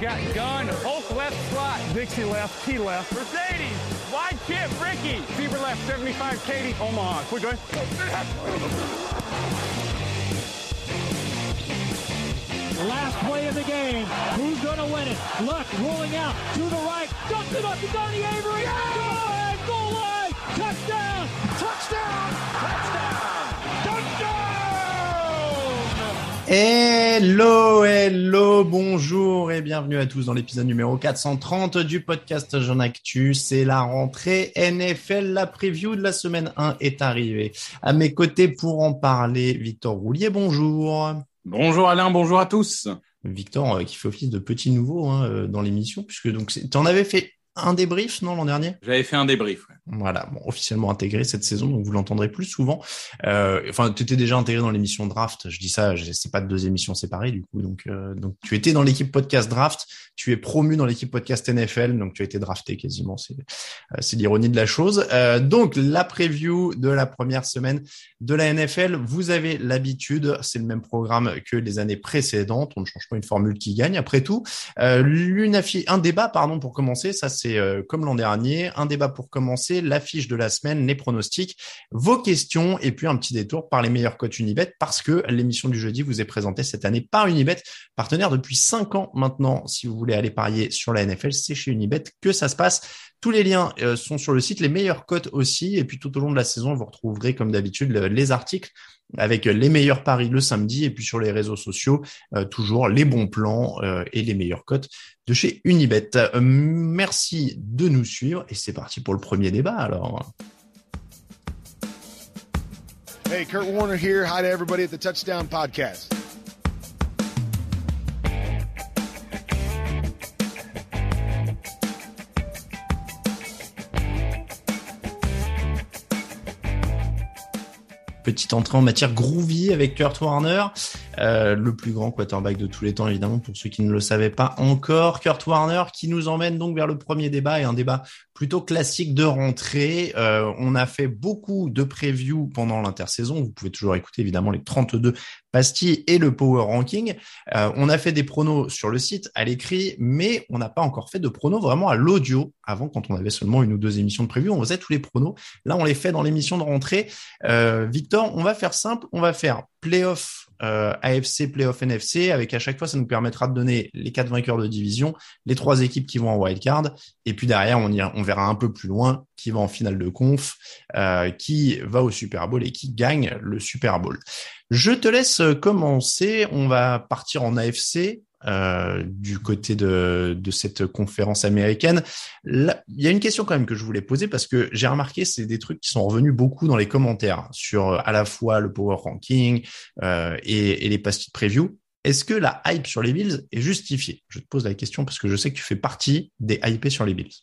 Got gun, Hulk left slot. Dixie left, T left. Mercedes, wide chip, Ricky. Fever left, 75, Katie, Omaha. Quick going. Last play of the game. Who's going to win it? Luck rolling out to the right. Dumps it up to Donnie Avery. Goal line, goal line. Touchdown. Touchdown. Hello, hello, bonjour et bienvenue à tous dans l'épisode numéro 430 du podcast Jean Actu. C'est la rentrée NFL, la preview de la semaine 1 est arrivée. À mes côtés pour en parler, Victor Roulier, bonjour. Bonjour Alain, bonjour à tous. Victor euh, qui fait office de petit nouveau hein, euh, dans l'émission puisque donc tu en avais fait un débrief non l'an dernier? J'avais fait un débrief. ouais. Voilà, bon, officiellement intégré cette saison, donc vous l'entendrez plus souvent. Euh, enfin, tu étais déjà intégré dans l'émission draft. Je dis ça, c'est pas deux émissions séparées du coup. Donc, euh, donc tu étais dans l'équipe podcast draft. Tu es promu dans l'équipe podcast NFL, donc tu as été drafté quasiment. C'est euh, l'ironie de la chose. Euh, donc la preview de la première semaine de la NFL, vous avez l'habitude, c'est le même programme que les années précédentes. On ne change pas une formule qui gagne. Après tout, euh, affi- un débat, pardon, pour commencer. Ça, c'est euh, comme l'an dernier. Un débat pour commencer. L'affiche de la semaine, les pronostics, vos questions et puis un petit détour par les meilleurs coachs Unibet parce que l'émission du jeudi vous est présentée cette année par Unibet, partenaire depuis cinq ans maintenant. Si vous voulez aller parier sur la NFL, c'est chez Unibet que ça se passe. Tous les liens euh, sont sur le site, les meilleures cotes aussi. Et puis tout au long de la saison, vous retrouverez comme d'habitude le- les articles avec les meilleurs paris le samedi et puis sur les réseaux sociaux, euh, toujours les bons plans euh, et les meilleures cotes de chez Unibet. Euh, merci de nous suivre et c'est parti pour le premier débat alors. Hey, Kurt Warner here. Hi to everybody at the Touchdown Podcast. Petite entrée en matière groovy avec Kurt Warner, euh, le plus grand quarterback de tous les temps évidemment pour ceux qui ne le savaient pas encore. Kurt Warner qui nous emmène donc vers le premier débat et un débat plutôt classique de rentrée. Euh, on a fait beaucoup de previews pendant l'intersaison. Vous pouvez toujours écouter évidemment les 32 pastilles et le power ranking. Euh, on a fait des pronos sur le site à l'écrit, mais on n'a pas encore fait de pronos vraiment à l'audio. Avant, quand on avait seulement une ou deux émissions de preview, on faisait tous les pronos. Là, on les fait dans l'émission de rentrée. Euh, Victor, on va faire simple, on va faire playoff euh, AFC, playoff NFC, avec à chaque fois, ça nous permettra de donner les quatre vainqueurs de division, les trois équipes qui vont en wildcard, et puis derrière, on, ira, on verra un peu plus loin qui va en finale de conf, euh, qui va au Super Bowl et qui gagne le Super Bowl. Je te laisse commencer, on va partir en AFC. Euh, du côté de, cette conférence américaine. Il y a une question quand même que je voulais poser parce que j'ai remarqué c'est des trucs qui sont revenus beaucoup dans les commentaires sur euh, à la fois le power ranking euh, et, et les pastilles preview. Est-ce que la hype sur les Bills est justifiée? Je te pose la question parce que je sais que tu fais partie des hypés sur les Bills.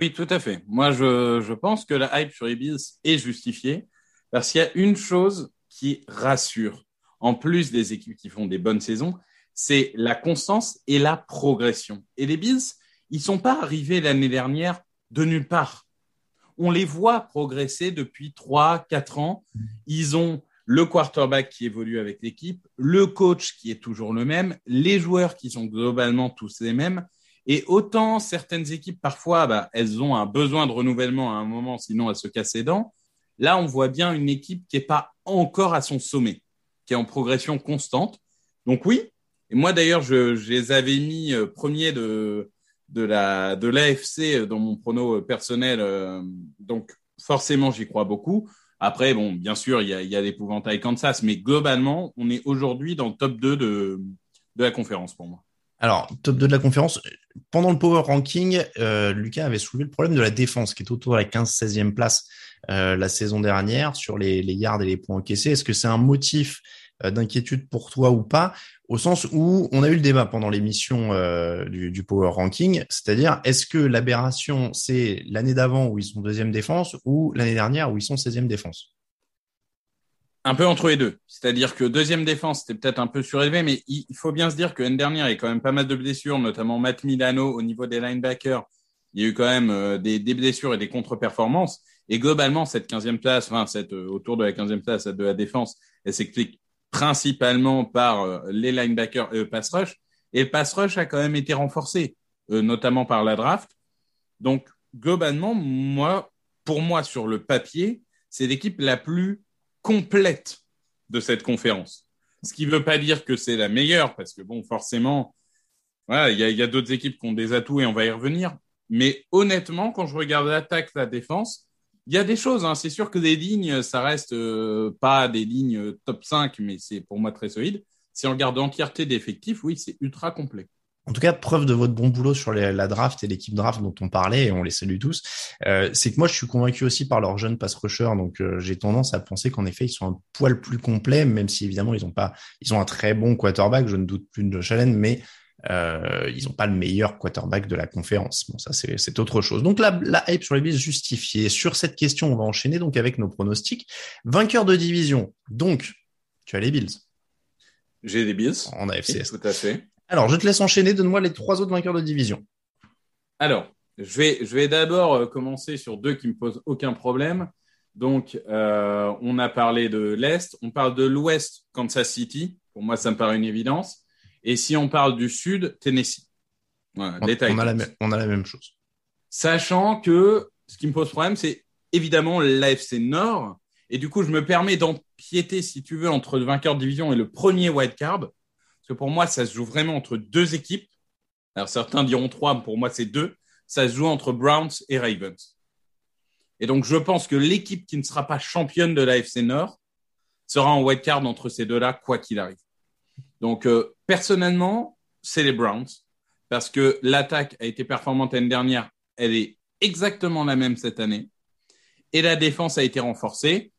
Oui, tout à fait. Moi, je pense que la hype sur les Bills est justifiée parce qu'il y a une chose qui rassure, en plus des équipes qui font des bonnes saisons, c'est la constance et la progression. Et les Bills, ils sont pas arrivés l'année dernière de nulle part. On les voit progresser depuis trois, quatre ans. Ils ont le quarterback qui évolue avec l'équipe, le coach qui est toujours le même, les joueurs qui sont globalement tous les mêmes. Et autant certaines équipes, parfois, bah, elles ont un besoin de renouvellement à un moment, sinon elles se cassent les dents. Là, on voit bien une équipe qui n'est pas encore à son sommet, qui est en progression constante. Donc oui, et moi d'ailleurs, je, les avais mis euh, premiers de, de la l'AFC dans mon prono euh, personnel. euh, donc forcément, j'y crois beaucoup. Après, bon, bien sûr, il y a, l'épouvantail Kansas, mais globalement, on est aujourd'hui dans le top 2 de, de la conférence pour moi. Alors, top 2 de la conférence, pendant le power ranking, euh, Lucas avait soulevé le problème de la défense, qui est autour de la 15-16e place euh, la saison dernière sur les, les yards et les points encaissés. Est-ce que c'est un motif euh, d'inquiétude pour toi ou pas Au sens où on a eu le débat pendant l'émission euh, du, power ranking, c'est-à-dire est-ce que l'aberration c'est l'année d'avant où ils sont deuxième défense ou l'année dernière où ils sont 16e défense? Un peu entre les deux. C'est-à-dire que deuxième défense, c'était peut-être un peu surélevé, mais il faut bien se dire que l'année dernière, il y a quand même pas mal de blessures, notamment Matt Milano au niveau des linebackers. Il y a eu quand même euh, des, blessures et des contre-performances. Et globalement, cette 15e place, enfin, cette, euh, autour de la 15e place de la défense, elle s'explique principalement par euh, les linebackers et le pass rush. Et le pass rush a quand même été renforcé, euh, notamment par la draft. Donc, globalement, moi, pour moi, sur le papier, c'est l'équipe la plus complète de cette conférence. Ce qui ne veut pas dire que c'est la meilleure, parce que bon, forcément, il y a d'autres équipes qui ont des atouts et on va y revenir. Mais honnêtement, quand je regarde l'attaque, la défense, il y a des choses. Hein. C'est sûr que des lignes, ça reste euh, pas des lignes top 5, mais c'est pour moi très solide. Si on regarde l'entièreté d'effectifs, oui, c'est ultra complet. En tout cas, preuve de votre bon boulot sur la draft et l'équipe draft dont on parlait, et on les salue tous, euh, c'est que moi je suis convaincu aussi par leurs jeunes pass rushers, donc euh, j'ai tendance à penser qu'en effet ils sont un poil plus complets, même si évidemment ils ont pas, ils ont un très bon quarterback, je ne doute plus de Josh Allen, mais euh, ils n'ont pas le meilleur quarterback de la conférence. Bon, ça c'est autre chose. Donc la, la hype sur les Bills justifiée. Sur cette question, on va enchaîner donc avec nos pronostics. Vainqueur de division. Donc tu as les Bills J'ai des Bills. en AFC Est. Tout à fait. Alors je te laisse enchaîner. Donne-moi les trois autres vainqueurs de division. Alors, je vais, je vais d'abord euh, commencer sur deux qui me posent aucun problème. Donc, euh, on a parlé de l'Est, on parle de l'Ouest, Kansas City. Pour moi, ça me paraît une évidence. Et si on parle du Sud, Tennessee. Voilà, On, les Titans. on a la même, on a la même chose. Sachant que ce qui me pose problème, c'est évidemment l'AFC Nord. Et du coup, je me permets d'empiéter, si tu veux, entre le vainqueur de division et le premier wild card. Parce que pour moi, ça se joue vraiment entre deux équipes. Alors certains diront trois, mais pour moi, c'est deux. Ça se joue entre Browns et Ravens. Et donc, je pense que l'équipe qui ne sera pas championne de l'AFC Nord sera en wild card entre ces deux-là, quoi qu'il arrive. Donc, euh, personnellement, c'est les Browns. Parce que l'attaque a été performante l'année dernière. Elle est exactement la même cette année. Et la défense a été renforcée.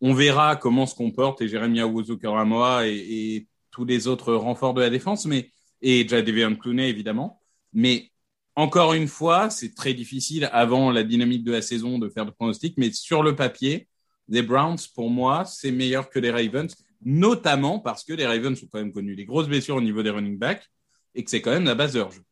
On verra comment se comporte et Jeremiah Owusu-Koramoah et, et tous les autres renforts de la défense, mais et Jadavion Clooney évidemment. Mais encore une fois, c'est très difficile avant la dynamique de la saison de faire de pronostics, mais sur le papier, les Browns, pour moi, c'est meilleur que les Ravens, notamment parce que les Ravens ont quand même connu des grosses blessures au niveau des running backs et que c'est quand même la base de leur jeu.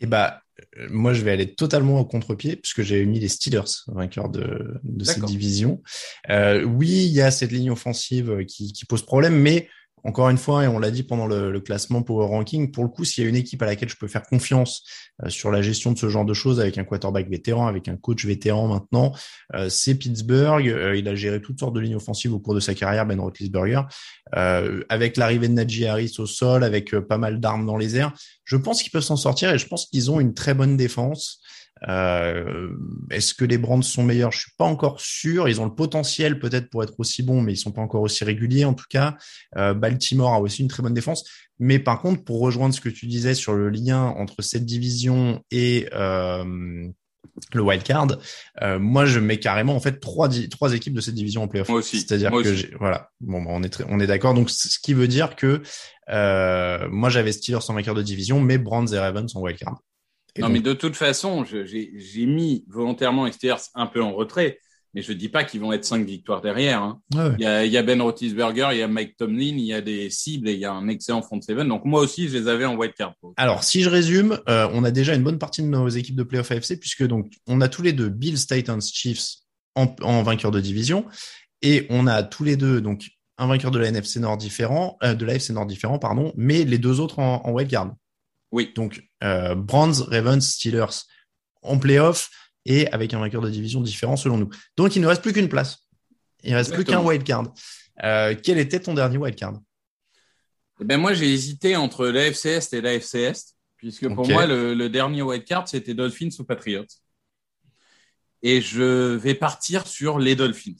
Et bah, euh, moi, je vais aller totalement au contre-pied puisque j'ai mis les Steelers vainqueurs de, de cette division. Euh, oui, il y a cette ligne offensive qui, qui pose problème, mais encore une fois, et on l'a dit pendant le, le classement Power Ranking, pour le coup, s'il y a une équipe à laquelle je peux faire confiance euh, sur la gestion de ce genre de choses avec un quarterback vétéran, avec un coach vétéran maintenant, euh, c'est Pittsburgh. Euh, il a géré toutes sortes de lignes offensives au cours de sa carrière, Ben Roethlisberger, avec l'arrivée de Najee Harris au sol, avec pas mal d'armes dans les airs. Je pense qu'ils peuvent s'en sortir et je pense qu'ils ont une très bonne défense. Euh, Est-ce que les Brands sont meilleurs? Je suis pas encore sûr. Ils ont le potentiel peut-être pour être aussi bons, mais ils sont pas encore aussi réguliers en tout cas. Euh, Baltimore a aussi une très bonne défense. Mais par contre, pour rejoindre ce que tu disais sur le lien entre cette division et euh, le wild card, euh, moi je mets carrément en fait trois trois équipes de cette division en playoff. C'est-à-dire que voilà, bon, bah, on est on est d'accord. Donc ce qui veut dire que euh, moi j'avais Steelers en vainqueur de division, mais Brands et Ravens en wild card. Et non, donc, mais de toute façon, j'ai mis volontairement Steelers un peu en retrait, mais je dis pas qu'ils vont être cinq victoires derrière. hein. ouais. Il y, a, il y a Ben Roethlisberger, il y a Mike Tomlin, il y a des cibles et il y a un excellent front seven. Donc moi aussi, je les avais en white card. Alors, si je résume, euh, on a déjà une bonne partie de nos équipes de playoff AFC, puisque donc on a tous les deux Bills, Titans, Chiefs en, en vainqueur de division, et on a tous les deux donc un vainqueur de la NFC Nord différent, euh, de la FC Nord différent, pardon, mais les deux autres en, en wild card. Oui. Donc euh, Browns, Ravens, Steelers en playoff et avec un vainqueur de division différent selon nous. Donc il ne reste plus qu'une place. Il reste plus qu'un Exactement. wild card. Euh, quel était ton dernier wild card Eh ben moi, j'ai hésité entre l'AFC Est et l'AFC Est, puisque pour moi, le, le dernier white card, c'était Dolphins ou Patriots. Et je vais partir sur les Dolphins.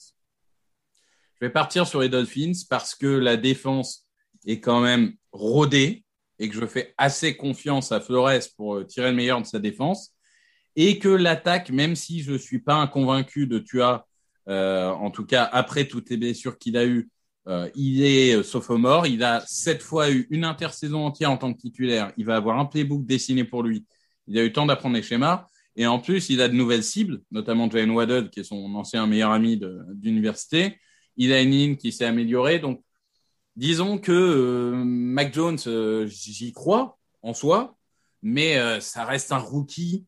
je vais partir sur les Dolphins parce que la défense est quand même rodée et que je fais assez confiance à Flores pour euh, tirer le meilleur de sa défense. Et que l'attaque, même si je ne suis pas un convaincu de Tua, euh, en tout cas après toutes les blessures qu'il a eues, euh, il est sophomore. Il a sept fois eu une intersaison entière en tant que titulaire. Il va avoir un playbook dessiné pour lui. Il a eu temps d'apprendre les schémas. Et en plus, il a de nouvelles cibles, notamment Jane Waddell, qui est son ancien meilleur ami d'université. Il a une ligne qui s'est améliorée. Donc, disons que euh, Mac Jones, euh, j'y crois en soi, mais euh, ça reste un rookie.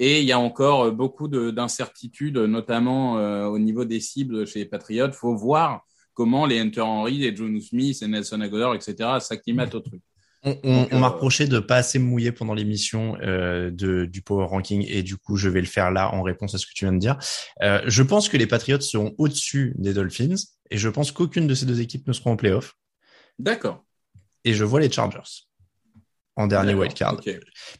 Et il y a encore beaucoup d'incertitudes, notamment au niveau des cibles chez les Patriots. faut voir comment les Hunter Henry, les John Smith et Nelson Aguilar, etc., s'acclimatent au truc. On, m'a reproché de pas assez mouiller pendant l'émission euh, du Power Ranking et du coup je vais le faire là en réponse à ce que tu viens de dire. Euh, je pense que les Patriots seront au-dessus des Dolphins et je pense qu'aucune de ces deux équipes ne seront en playoff. D'accord. Et je vois les Chargers en dernier wildcard.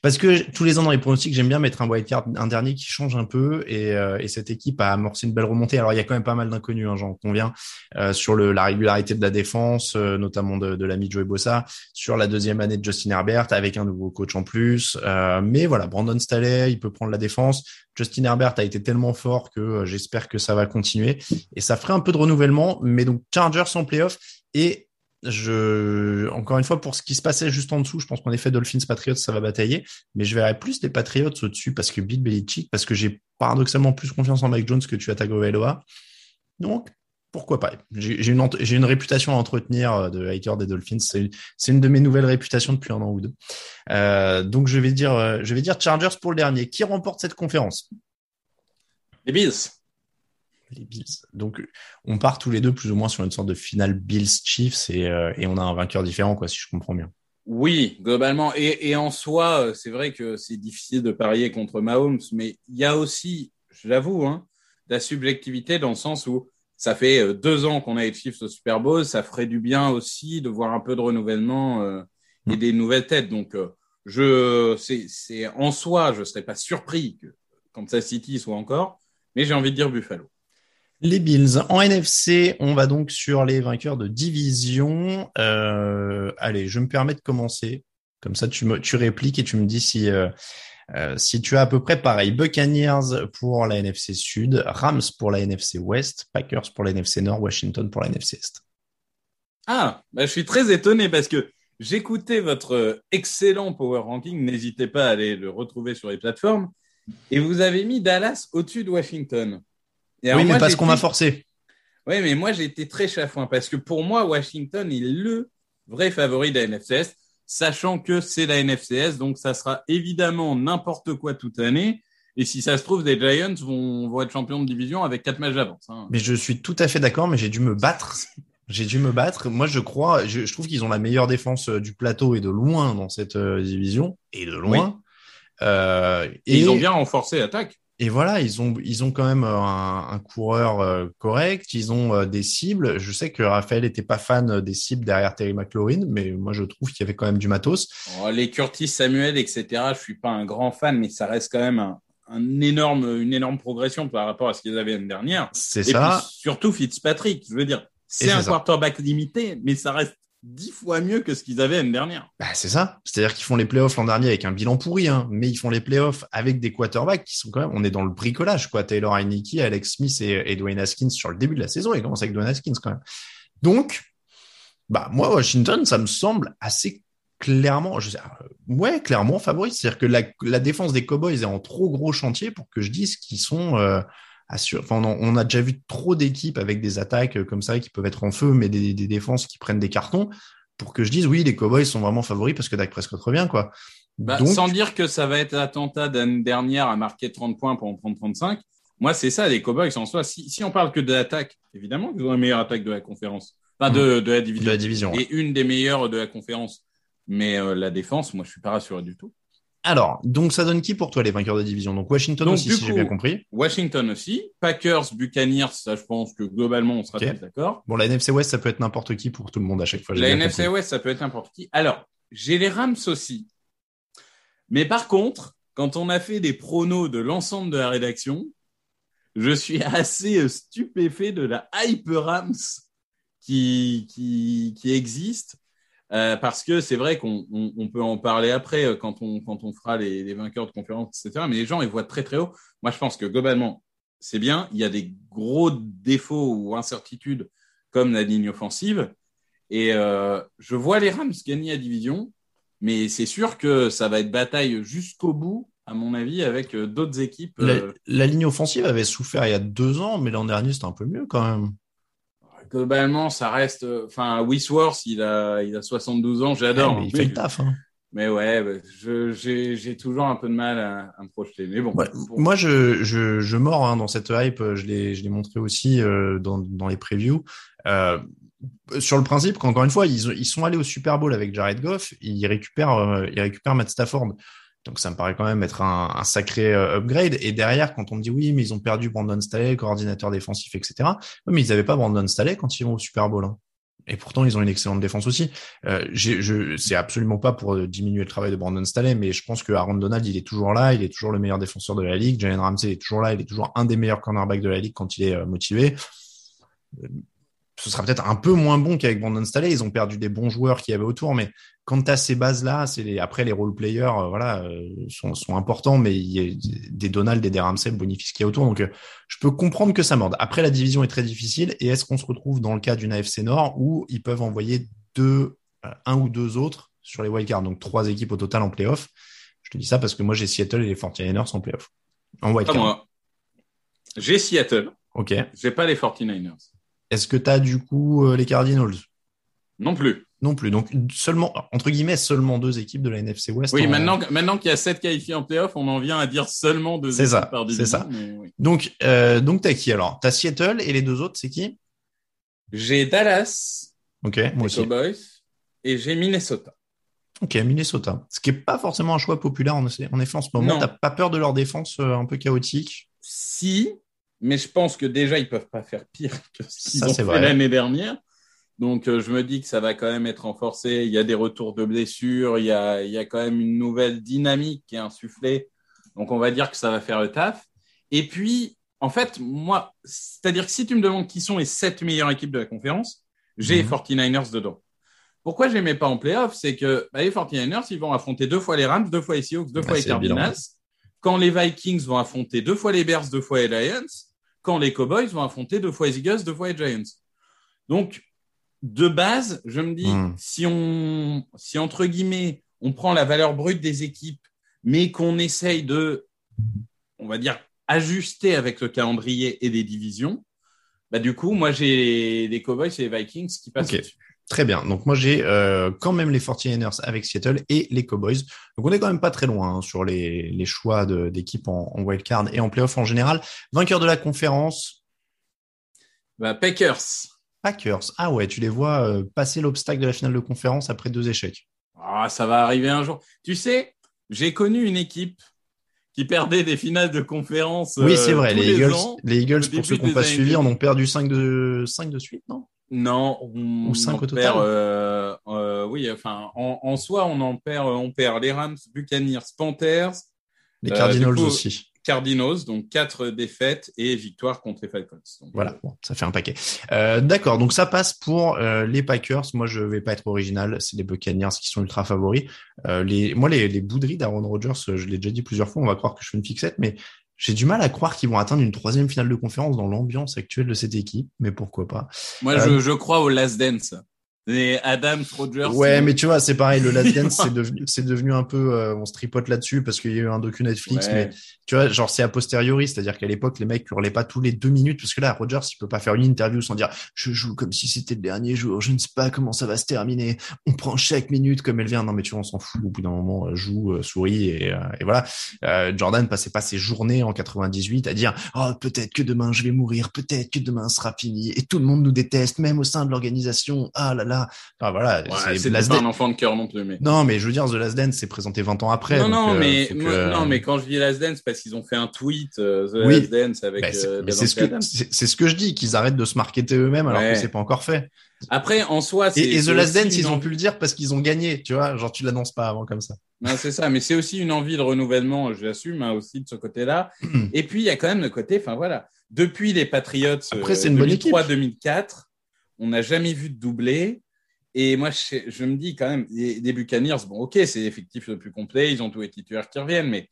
Parce que tous les ans dans les pronostics, j'aime bien mettre un wildcard, un dernier qui change un peu et, euh, et, cette équipe a amorcé une belle remontée. Alors il y a quand même pas mal d'inconnus, hein, j'en conviens, euh, sur le, la régularité de la défense, euh, notamment de, de l'ami Joey Bossa, sur la deuxième année de Justin Herbert avec un nouveau coach en plus. Euh, mais voilà, Brandon Staley, il peut prendre la défense. Justin Herbert a été tellement fort que j'espère que ça va continuer et ça ferait un peu de renouvellement. Mais donc Chargers en playoff et je, encore une fois, pour ce qui se passait juste en dessous, je pense qu'en effet, Dolphins Patriots, ça va batailler, mais je verrais plus des Patriots au-dessus parce que Bill Belichick, parce que j'ai paradoxalement plus confiance en Mike Jones que tu as Tagovailoa. Donc, pourquoi pas? J'ai une, une, réputation à entretenir euh, de hater des Dolphins. C'est une de mes nouvelles réputations depuis un an ou deux. Euh, donc, je vais dire, euh, je vais dire Chargers pour le dernier. Qui remporte cette conférence? Les Bills les Bills. Donc, on part tous les deux plus ou moins sur une sorte de finale Bills-Chiefs et, euh, et, on a un vainqueur différent, quoi, si je comprends bien. Oui, globalement. Et, et en soi, euh, c'est vrai que c'est difficile de parier contre Mahomes, mais il y a aussi, je l'avoue, hein, de la subjectivité dans le sens où ça fait euh, deux ans qu'on a les Chiefs au Super Bowl, ça ferait du bien aussi de voir un peu de renouvellement euh, et mm. des nouvelles têtes. Donc, je, c'est en soi, je serais pas surpris que Kansas City soit encore, mais j'ai envie de dire Buffalo. Les Bills. En NFC, on va donc sur les vainqueurs de division. Euh, allez, je me permets de commencer. Comme ça, tu, me, tu répliques et tu me dis si, euh, euh, tu as à peu près pareil. Buccaneers pour la NFC Sud, Rams pour la NFC Ouest, Packers pour la NFC Nord, Washington pour la NFC Est. Ah, bah, je suis très étonné parce que j'écoutais votre excellent Power Ranking. N'hésitez pas à aller le retrouver sur les plateformes. Et vous avez mis Dallas au-dessus de Washington oui, mais parce qu'on m'a forcé. Oui, mais moi, j'ai été très chafouin parce que pour moi, Washington est le vrai favori de la NFCS, sachant que c'est la NFCS, donc ça sera évidemment n'importe quoi toute l'année. Et si ça se trouve, les Giants vont, vont être champions de division avec quatre matchs d'avance. Hein. Mais je suis tout à fait d'accord, mais j'ai dû me battre. J'ai dû me battre. Moi, je crois, je, trouve qu'ils ont la meilleure défense euh, du plateau et de loin dans cette euh, division. Et de loin. Euh, et, ils ont bien renforcé l'attaque. Et voilà, ils ont ils ont quand même euh, un, un coureur euh, correct, ils ont euh, des cibles. Je sais que Raphaël était pas fan des cibles derrière Terry McLaurin, mais moi je trouve qu'il y avait quand même du matos. Oh, les Curtis Samuel, etc. Je suis pas un grand fan, mais ça reste quand même un, un énorme une énorme progression par rapport à ce qu'ils avaient l'année dernière. C'est ça. Puis, surtout Fitzpatrick, je veux dire, c'est un quarterback limité, mais ça reste dix fois mieux que ce qu'ils avaient l'année dernière. Bah, c'est ça. C'est-à-dire qu'ils font les playoffs l'an dernier avec un bilan pourri, hein, mais ils font les playoffs avec des quarterbacks qui sont quand même, on est dans le bricolage, quoi. Taylor Heineke, Alex Smith et, Dwayne Haskins sur le début de la saison. Ils commencent avec Dwayne Haskins quand même. Donc, bah, moi, Washington, ça me semble assez clairement, je sais, euh, ouais, clairement favori. C'est-à-dire que la, la, défense des Cowboys est en trop gros chantier pour que je dise qu'ils sont, euh, Enfin, on, a déjà vu trop d'équipes avec des attaques euh, comme ça qui peuvent être en feu, mais des, défenses qui prennent des cartons pour que je dise oui, les Cowboys sont vraiment favoris parce que Dak Prescott revient, quoi. Bah, sans dire que ça va être l'attentat d'année dernière à marquer 30 points pour en prendre 35. Moi, c'est ça, les Cowboys en soi. Si, si on parle que de l'attaque, évidemment qu'ils ont la meilleure attaque de la conférence. Enfin, de, de, la division. De la division. Et une des meilleures de la conférence. Mais euh, la défense, moi, je suis pas rassuré du tout. Alors, donc ça donne qui pour toi les vainqueurs de division? Donc Washington aussi, si j'ai bien compris. Washington aussi. Packers, Buccaneers, ça je pense que globalement on sera tous d'accord. Bon, la NFC West, ça peut être n'importe qui pour tout le monde à chaque fois. La NFC West, ça peut être n'importe qui. Alors, j'ai les Rams aussi. Mais par contre, quand on a fait des pronos de l'ensemble de la rédaction, je suis assez stupéfait de la hype Rams qui, qui, qui existe. Euh, parce que c'est vrai qu'on on, on peut en parler après euh, quand on, quand on fera les, les, vainqueurs de conférence, etc. Mais les gens, ils voient très très haut. Moi, je pense que globalement, c'est bien. Il y a des gros défauts ou incertitudes comme la ligne offensive. Et euh, je vois les Rams gagner la division, mais c'est sûr que ça va être bataille jusqu'au bout, à mon avis, avec d'autres équipes. La, la, ligne offensive avait souffert il y a deux ans, mais l'an dernier, c'était un peu mieux quand même globalement, ça reste. Enfin, Wisworth, il a, il a 72 ans, j'adore. Ouais, il fait le taf. Hein. Mais ouais, bah, j'ai toujours un peu de mal à, à me projeter. Mais bon. Ouais, pour... Moi, je, je, je mords hein, dans cette hype. Je l'ai montré aussi euh, dans, dans les previews. Euh, sur le principe qu'encore une fois, ils, ils sont allés au Super Bowl avec Jared Goff. Ils récupèrent, euh, ils récupèrent Matt Stafford. Donc ça me paraît quand même être un, un sacré euh, upgrade. Et derrière, quand on me dit oui, mais ils ont perdu Brandon Staley, coordinateur défensif, etc. mais ils n'avaient pas Brandon Staley quand ils vont au Super Bowl. Hein. Et pourtant, ils ont une excellente défense aussi. Euh, je, c'est absolument pas pour diminuer le travail de Brandon Staley, mais je pense que Aaron Donald, il est toujours là, il est toujours le meilleur défenseur de la ligue. Jalen Ramsey est toujours là, il est toujours un des meilleurs cornerbacks de la ligue quand il est euh, motivé ce sera peut-être un peu moins bon qu'avec Brandon Staley. Ils ont perdu des bons joueurs qui y avait autour, mais quand tu as ces bases-là, c'est les, après les role players, euh, voilà, euh, sont, sont, importants, mais il y a des Donald et des Ramsey bonifient qui est autour. Donc, euh, je peux comprendre que ça morde. Après, la division est très difficile. Et est-ce qu'on se retrouve dans le cas d'une AFC Nord où ils peuvent envoyer deux, un ou deux autres sur les wildcards, donc trois équipes au total en playoff. Je te dis ça parce que moi, j'ai Seattle et les 49ers en playoff. En wildcard. moi. J'ai Seattle. OK. J'ai pas les 49ers. Est-ce que tu as du coup euh, les Cardinals? Non plus. Non plus. Donc seulement entre guillemets seulement deux équipes de la NFC West. Oui, en... maintenant maintenant qu'il y a sept qualifiés en playoff, on en vient à dire seulement deux équipes ça, par division. C'est ça. Oui. Donc euh, donc t'as qui alors? T'as Seattle et les deux autres, c'est qui? J'ai Dallas. Ok, moi aussi. Cowboys et j'ai Minnesota. Ok, Minnesota. Ce qui est pas forcément un choix populaire en effet en, ce moment. T'as pas peur de leur défense euh, un peu chaotique? Si, mais je pense que déjà ils peuvent pas faire pire que ce qu'ils ont fait l'année dernière. Donc euh, je me dis que ça va quand même être renforcé. Il y a des retours de blessures, il y a, il y a quand même une nouvelle dynamique qui est insufflée. Donc on va dire que ça va faire le taf. Et puis en fait moi, c'est-à-dire que si tu me demandes qui sont les sept meilleures équipes de la conférence, j'ai Mhm. les 49ers dedans. Pourquoi je les mets pas en playoff C'est que bah, les 49ers, ils vont affronter deux fois les Rams, deux fois les Seahawks, deux Ah, fois les évident. Cardinals. Quand les Vikings vont affronter deux fois les Bears, deux fois les Lions. Quand les Cowboys vont affronter deux fois les Eagles, deux fois les Giants. Donc, de base, je me dis, Mm. si on, si entre guillemets, on prend la valeur brute des équipes, mais qu'on essaye de, on va dire, ajuster avec le calendrier et des divisions, bah du coup, moi j'ai les Cowboys et les Vikings qui passent dessus. Très bien. Donc moi j'ai euh, quand même les 49ers avec Seattle et les Cowboys. Donc on est quand même pas très loin hein, sur les, les choix d'équipes en, en wildcard et en playoff en général. Vainqueur de la conférence, Bah, Packers. Packers. Ah ouais, tu les vois euh, passer l'obstacle de la finale de conférence après deux échecs. Ah, ça va arriver un jour. Tu sais, j'ai connu une équipe qui perdait des finales de conférence. oui, euh, c'est vrai. tous Les Eagles, les Eagles pour ceux qui n'ont pas suivi, en 2000. ont perdu 5 de, 5 de suite, non? Non, on, Ou au total perd. euh, euh, oui, enfin, en, en soi, on en perd. On perd les Rams, Buccaneers, Panthers, Les Euh, Cardinals coup, aussi. Cardinals, donc quatre défaites et victoire contre les Falcons. Donc, Voilà, bon, ça fait un paquet. Euh, D'accord, donc ça passe pour euh, les Packers. Moi, je vais pas être original. C'est les Buccaneers qui sont ultra favoris. Euh, les, moi, les, les bouderies d'Aaron Rodgers, je l'ai déjà dit plusieurs fois. On va croire que je fais une fixette, mais j'ai du mal à croire qu'ils vont atteindre une troisième finale de conférence dans l'ambiance actuelle de cette équipe. Mais pourquoi pas Moi, Euh, je, je crois au Last Dance. Les Adams, Rogers. Ouais, mais tu vois, c'est pareil. Le Last Dance, c'est devenu, c'est devenu un peu, euh, on se tripote là-dessus parce qu'il y a eu un docu Netflix, Ouais. mais tu vois, genre c'est a posteriori, c'est-à-dire qu'à l'époque, les mecs hurlaient pas tous les deux minutes parce que là, Rogers, il peut pas faire une interview sans dire, je joue comme si c'était le dernier jour, je ne sais pas comment ça va se terminer, on prend chaque minute comme elle vient. Non, mais tu vois, on s'en fout. Au bout d'un moment, joue, euh, souris et, euh, et voilà. Euh, Jordan passait pas ses journées en 98 à dire, oh, peut-être que demain je vais mourir, peut-être que demain sera fini et tout le monde nous déteste, même au sein de l'organisation. Ah là là. Voilà. Ouais, c'est pas un enfant de cœur non plus, mais. non, mais je veux dire, The Last Dance s'est présenté 20 ans après. non, donc, non, euh, mais faut que- moi- non, mais quand je dis Last Dance, parce qu'ils ont fait un tweet euh, The Oui. Last Dance avec Bah, c'est euh, c'est ce c'est c'est ce que je dis, qu'ils arrêtent de se marketer eux-mêmes alors Ouais. que c'est pas encore fait. Après, en soi, c'est Et, et The c'est Last Dance, ils ont envie- pu le dire parce qu'ils ont gagné, tu vois. Genre, tu l'annonces pas avant comme ça. Non, c'est ça, mais c'est aussi une envie de renouvellement, j'assume hein, aussi de ce côté-là. Et puis il y a quand même le côté, enfin voilà, depuis les Patriots Après, c'est une bonne 2003-2004, on n'a jamais vu de doublé. Et moi, je, je me dis quand même, les, les Buccaneers, bon, ok, c'est l'effectif le plus complet, ils ont tous les titulaires qui reviennent, mais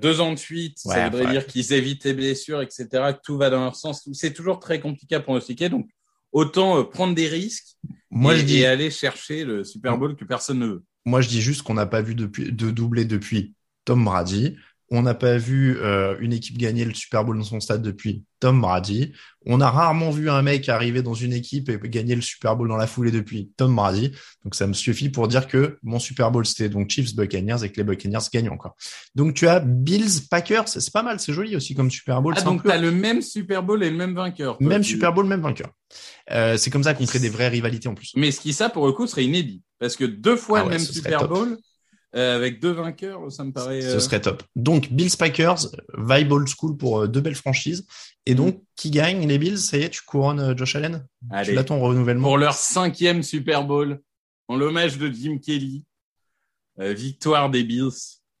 deux ans de suite, Ouais, ça voudrait ouais. dire qu'ils évitent les blessures, etc., que tout va dans leur sens. C'est toujours très compliqué à pronostiquer, donc autant euh, prendre des risques Moi, et, je dis, et aller chercher le Super Bowl que personne ne veut. moi, je dis juste qu'on n'a pas vu depuis, de doublé depuis Tom Brady. On n'a pas vu euh, une équipe gagner le Super Bowl dans son stade depuis Tom Brady. On a rarement vu un mec arriver dans une équipe et gagner le Super Bowl dans la foulée depuis Tom Brady. Donc ça me suffit pour dire que mon Super Bowl c'était donc Chiefs Buccaneers et que les Buccaneers gagnent encore. Donc tu as Bills Packers, c'est pas mal, c'est joli aussi comme Super Bowl. Ah, donc tu as le même Super Bowl et le même vainqueur. toi, même tu- Super Bowl, même vainqueur. Euh, c'est comme ça qu'on crée des vraies rivalités en plus. Mais ce qui, ça, pour le coup, serait inédit. Parce que deux fois Ah le même Super. Bowl, euh, avec deux vainqueurs, ça me paraît. Ce euh, serait top. Donc, Bills Packers, vibe old school pour euh, deux belles franchises. Et donc, qui gagne les Bills Ça y est, tu couronnes euh, Josh Allen? Tu Allez, l'as ton renouvellement pour leur cinquième Super Bowl, en l'hommage de Jim Kelly, victoire des Bills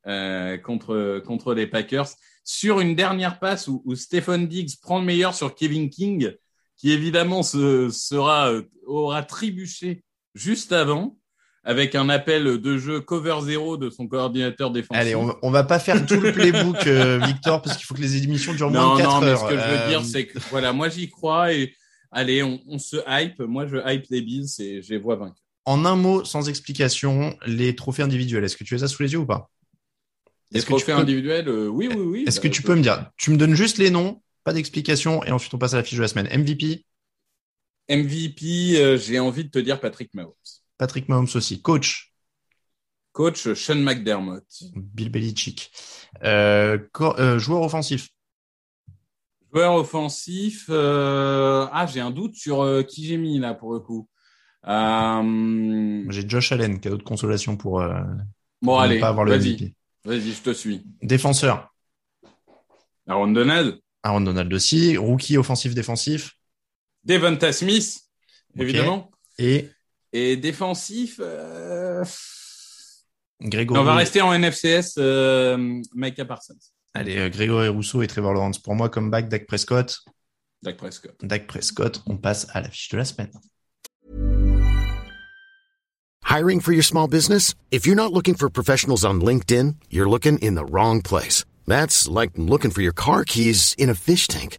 euh, contre, contre les Packers, sur une dernière passe où, où Stephen Diggs prend le meilleur sur Kevin King, qui évidemment se, sera, aura trébuché juste avant, avec un appel de jeu cover zéro de son coordinateur défensif. Allez, on, va- on va pas faire tout le playbook, euh, Victor, parce qu'il faut que les émissions durent moins Non, de 4 non, mais heures. ce que je veux Euh, dire, c'est que voilà, moi j'y crois et allez, on, on se hype. Moi, je hype les Bills et je les vois vaincre. En un mot, sans explication, les trophées individuels, est-ce que tu as sous les yeux ou pas? Les que trophées peux- individuels, euh, oui, oui, oui. Est-ce bah, que tu peux me dire Tu me donnes juste les noms, pas d'explication, et ensuite on passe à la fiche de la semaine. MVP, MVP, euh, j'ai envie de te dire Patrick Mahomes. Patrick Mahomes aussi. Coach, Coach Sean McDermott. Bill Belichick. Euh, euh, joueur offensif, Joueur offensif, euh, ah, j'ai un doute sur qui j'ai mis là pour le coup. J'ai Josh Allen, cadeau de consolation pour, Bon, pour ne allez, pas avoir le MVP. vas-y, je te suis. Défenseur, Aaron Donald, Aaron Donald aussi. Rookie offensif-défensif. Devonta Smith, évidemment. Et Et défensif, euh, Grégory. on va rester en NFCS, euh, Micah Parsons, Allez, euh, Grégory Rousseau et Trevor Lawrence pour moi comme back, Dak Prescott. Dak Prescott. Dak Prescott, on passe à la fiche de la semaine. Hiring for your small business? If you're not looking for professionals on LinkedIn, you're looking in the wrong place. That's like looking for your car keys in a fish tank.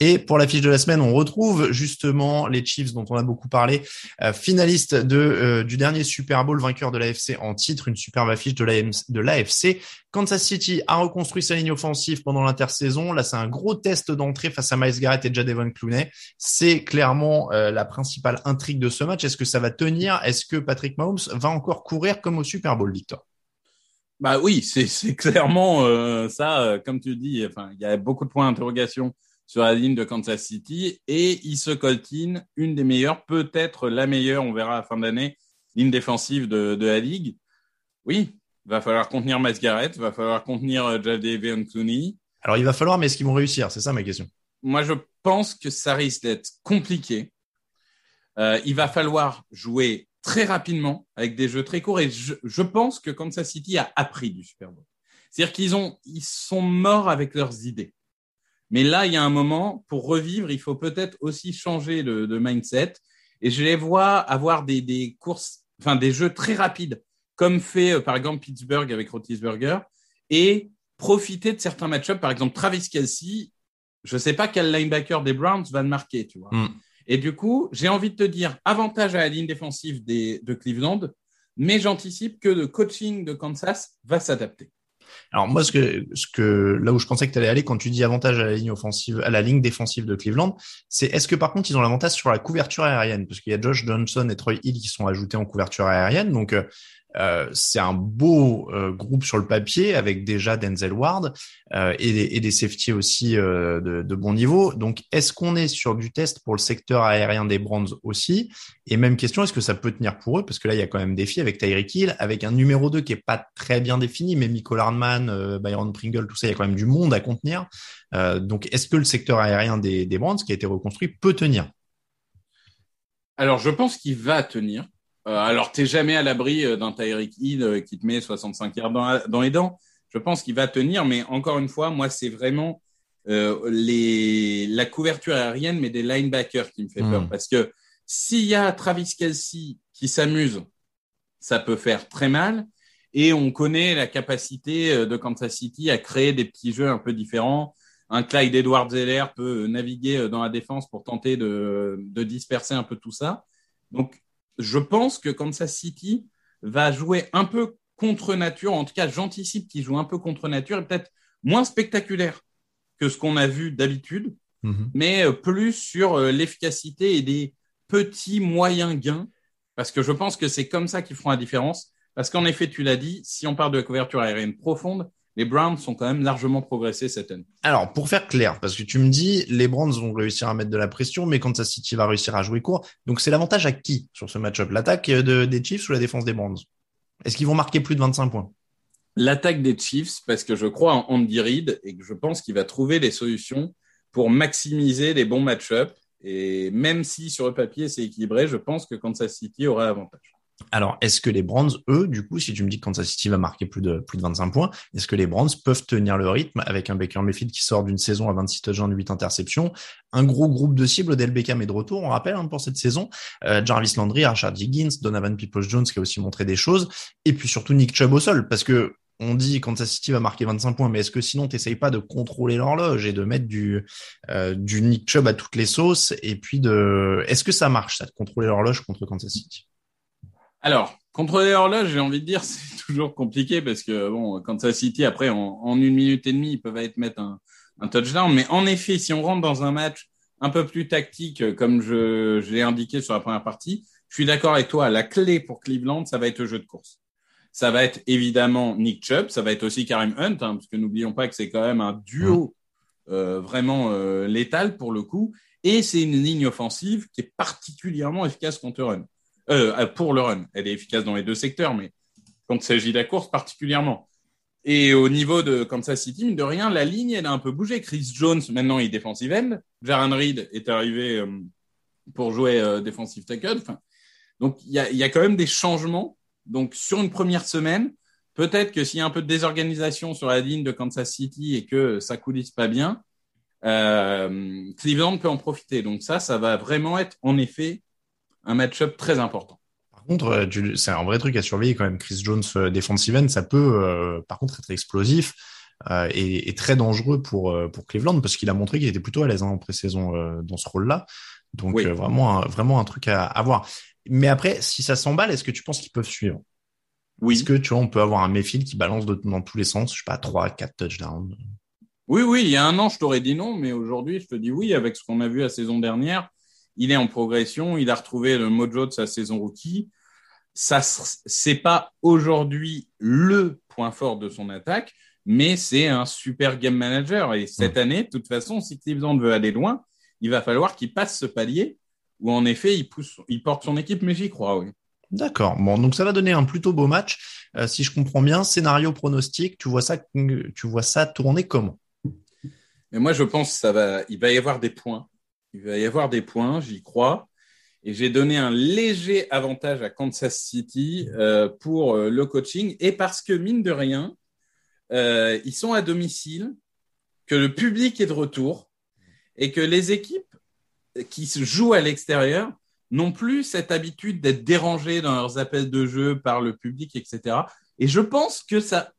Et pour la fiche de la semaine, on retrouve justement les Chiefs dont on a beaucoup parlé, euh, finalistes de, euh, du dernier Super Bowl, vainqueur de l'AFC en titre, une superbe affiche de l'AFC. Kansas City a reconstruit sa ligne offensive pendant l'intersaison. Là, c'est un gros test d'entrée face à Miles Garrett et Jadevon Clooney. C'est clairement euh, la principale intrigue de ce match. Est-ce que ça va tenir? Est-ce que Patrick Mahomes va encore courir comme au Super Bowl, Victor? Bah oui, c'est c'est clairement euh, ça, euh, comme tu dis. Enfin, il y a beaucoup de points d'interrogation sur la ligne de Kansas City et il se coltine une des meilleures, peut-être la meilleure, on verra à la fin d'année, ligne défensive de, de la ligue. Oui, va falloir contenir Miles Garrett, va falloir contenir euh, Jadavion Clooney. Alors, il va falloir, mais est-ce qu'ils vont réussir? C'est ça ma question. Moi, je pense que ça risque d'être compliqué. Euh, il va falloir jouer très rapidement avec des jeux très courts et je, je pense que Kansas City a appris du Super Bowl. C'est-à-dire qu'ils ont, ils sont morts avec leurs idées. Mais là, il y a un moment pour revivre, il faut peut-être aussi changer de, de mindset. Et je les vois avoir des, des courses, enfin des jeux très rapides, comme fait euh, par exemple Pittsburgh avec Roethlisberger, et profiter de certains match-ups. Par exemple, Travis Kelsey, je ne sais pas quel linebacker des Browns va le marquer, tu vois. Mm. Et du coup, j'ai envie de te dire avantage à la ligne défensive des, de Cleveland, mais j'anticipe que le coaching de Kansas va s'adapter. Alors moi, ce que, ce que là où je pensais que tu allais aller quand tu dis avantage à la ligne offensive, à la ligne défensive de Cleveland, c'est est-ce que par contre ils ont l'avantage sur la couverture aérienne, parce qu'il y a Josh Johnson et Troy Hill qui sont ajoutés en couverture aérienne, donc euh, euh, c'est un beau euh, groupe sur le papier avec déjà Denzel Ward euh, et, des, et des safety aussi de, de, bon niveau. Donc, est-ce qu'on est sur du test pour le secteur aérien des Brands aussi? Et même question, est-ce que ça peut tenir pour eux? Parce que là, il y a quand même des défi avec Tyreek Hill, avec un numéro 2 qui est pas très bien défini, mais Michael Hardman, Byron Pringle, tout ça, il y a quand même du monde à contenir. donc, est-ce que le secteur aérien des, des Brands qui a été reconstruit peut tenir? Alors, je pense qu'il va tenir. Euh, alors, tu n'es jamais à l'abri euh, d'un Tyreek Hill euh, qui te met 65 yards dans, les dents. Je pense qu'il va tenir, mais encore une fois, moi, c'est vraiment les, la couverture aérienne, mais des linebackers qui me fait peur. Hmm. Parce que s'il y a Travis Kelsey qui s'amuse, ça peut faire très mal. Et on connaît la capacité de Kansas City à créer des petits jeux un peu différents. Un Clyde Edwards Zeller peut naviguer dans la défense pour tenter de, de disperser un peu tout ça. Donc, je pense que Kansas City va jouer un peu contre nature. En tout cas, j'anticipe qu'il joue un peu contre nature et peut-être moins spectaculaire que ce qu'on a vu d'habitude, mhm. mais euh, plus sur euh, l'efficacité et des petits moyens gains, parce que je pense que c'est comme ça qu'ils feront la différence. Parce qu'en effet, tu l'as dit, si on parle de la couverture aérienne profonde, les Browns sont quand même largement progressés cette année. Alors, pour faire clair, parce que tu me dis, les Browns vont réussir à mettre de la pression, mais Kansas City va réussir à jouer court. Donc, c'est l'avantage à qui sur ce match-up? L'attaque des Chiefs ou la défense des Browns? Est-ce qu'ils vont marquer plus de 25 points? L'attaque des Chiefs, parce que je crois en Andy Reid et que je pense qu'il va trouver des solutions pour maximiser les bons match-ups. Et même si sur le papier c'est équilibré, je pense que Kansas City aura avantage. Alors, est-ce que les Brands, eux, du coup, si tu me dis que Kansas City va marquer plus de, plus de 25 points, est-ce que les Brands peuvent tenir le rythme avec un Baker Mayfield qui sort d'une saison à 26 touchdowns, 8 interceptions, un gros groupe de cibles, Del Beckham est de retour, on rappelle, hein, pour cette saison, euh, Jarvis Landry, Richard Higgins, Donovan Peoples-Jones qui a aussi montré des choses, et puis surtout Nick Chubb au sol, parce que on dit Kansas City va marquer 25 points, mais est-ce que sinon tu n'essayes pas de contrôler l'horloge et de mettre du, euh, du Nick Chubb à toutes les sauces et puis de, est-ce que ça marche ça de contrôler l'horloge contre Kansas City? Alors, contrôler l'horloge, j'ai envie de dire, c'est toujours compliqué parce que bon, Kansas City, après, en, une minute et demie, ils peuvent être mettre un, un, touchdown. Mais en effet, si on rentre dans un match un peu plus tactique, comme je, je l'ai indiqué sur la première partie, je suis d'accord avec toi. La clé pour Cleveland, ça va être le jeu de course. Ça va être évidemment Nick Chubb, ça va être aussi Karim Hunt, hein, parce que n'oublions pas que c'est quand même un duo euh, vraiment euh, létal pour le coup. Et c'est une ligne offensive qui est particulièrement efficace contre run. Euh, pour le run. Elle est efficace dans les deux secteurs, mais quand il s'agit de la course particulièrement. Et au niveau de Kansas City, de rien, la ligne, elle a un peu bougé. Chris Jones, maintenant, il est defensive end. Jaron Reed est arrivé euh, pour jouer euh, defensive tackle. Donc, il y a, quand même des changements. Donc, sur une première semaine, peut-être que s'il y a un peu de désorganisation sur la ligne de Kansas City et que ça coulisse pas bien, euh, Cleveland peut en profiter. Donc ça, ça va vraiment être en effet un match-up très important. Par contre, euh, c'est un vrai truc à surveiller quand même. Chris Jones euh, defensive end, ça peut euh, par contre être explosif et, très dangereux pour pour Cleveland parce qu'il a montré qu'il était plutôt à l'aise hein, en pré-saison dans ce rôle-là. Donc vraiment un, vraiment un truc à, à, voir. Mais après, si ça s'emballe, est-ce que tu penses qu'ils peuvent suivre? Oui. Est-ce que tu vois, on peut avoir un Mayfield qui balance dans tous les sens, je sais pas, 3, 4 touchdowns? Oui, oui, il y a un an, je t'aurais dit non, mais aujourd'hui, je te dis oui, avec ce qu'on a vu la saison dernière il est en progression, il a retrouvé le mojo de sa saison rookie. Ça, c'est pas aujourd'hui le point fort de son attaque, mais c'est un super game manager. Et cette mm. année, de toute façon, si Cleveland veut aller loin, il va falloir qu'il passe ce palier où en effet, il pousse, il porte son équipe, mais j'y crois, oui. D'accord. Bon, donc ça va donner un plutôt beau match. Euh, si je comprends bien, scénario pronostic, tu vois ça, tu vois ça tourner comment? Mais moi, je pense que ça va, il va y avoir des points. Il va y avoir des points, j'y crois. Et j'ai donné un léger avantage à Kansas City euh, pour euh, le coaching. Et parce que, mine de rien, euh, ils sont à domicile, que le public est de retour et que les équipes qui se jouent à l'extérieur n'ont plus cette habitude d'être dérangées dans leurs appels de jeu par le public, etc. Et je pense que ça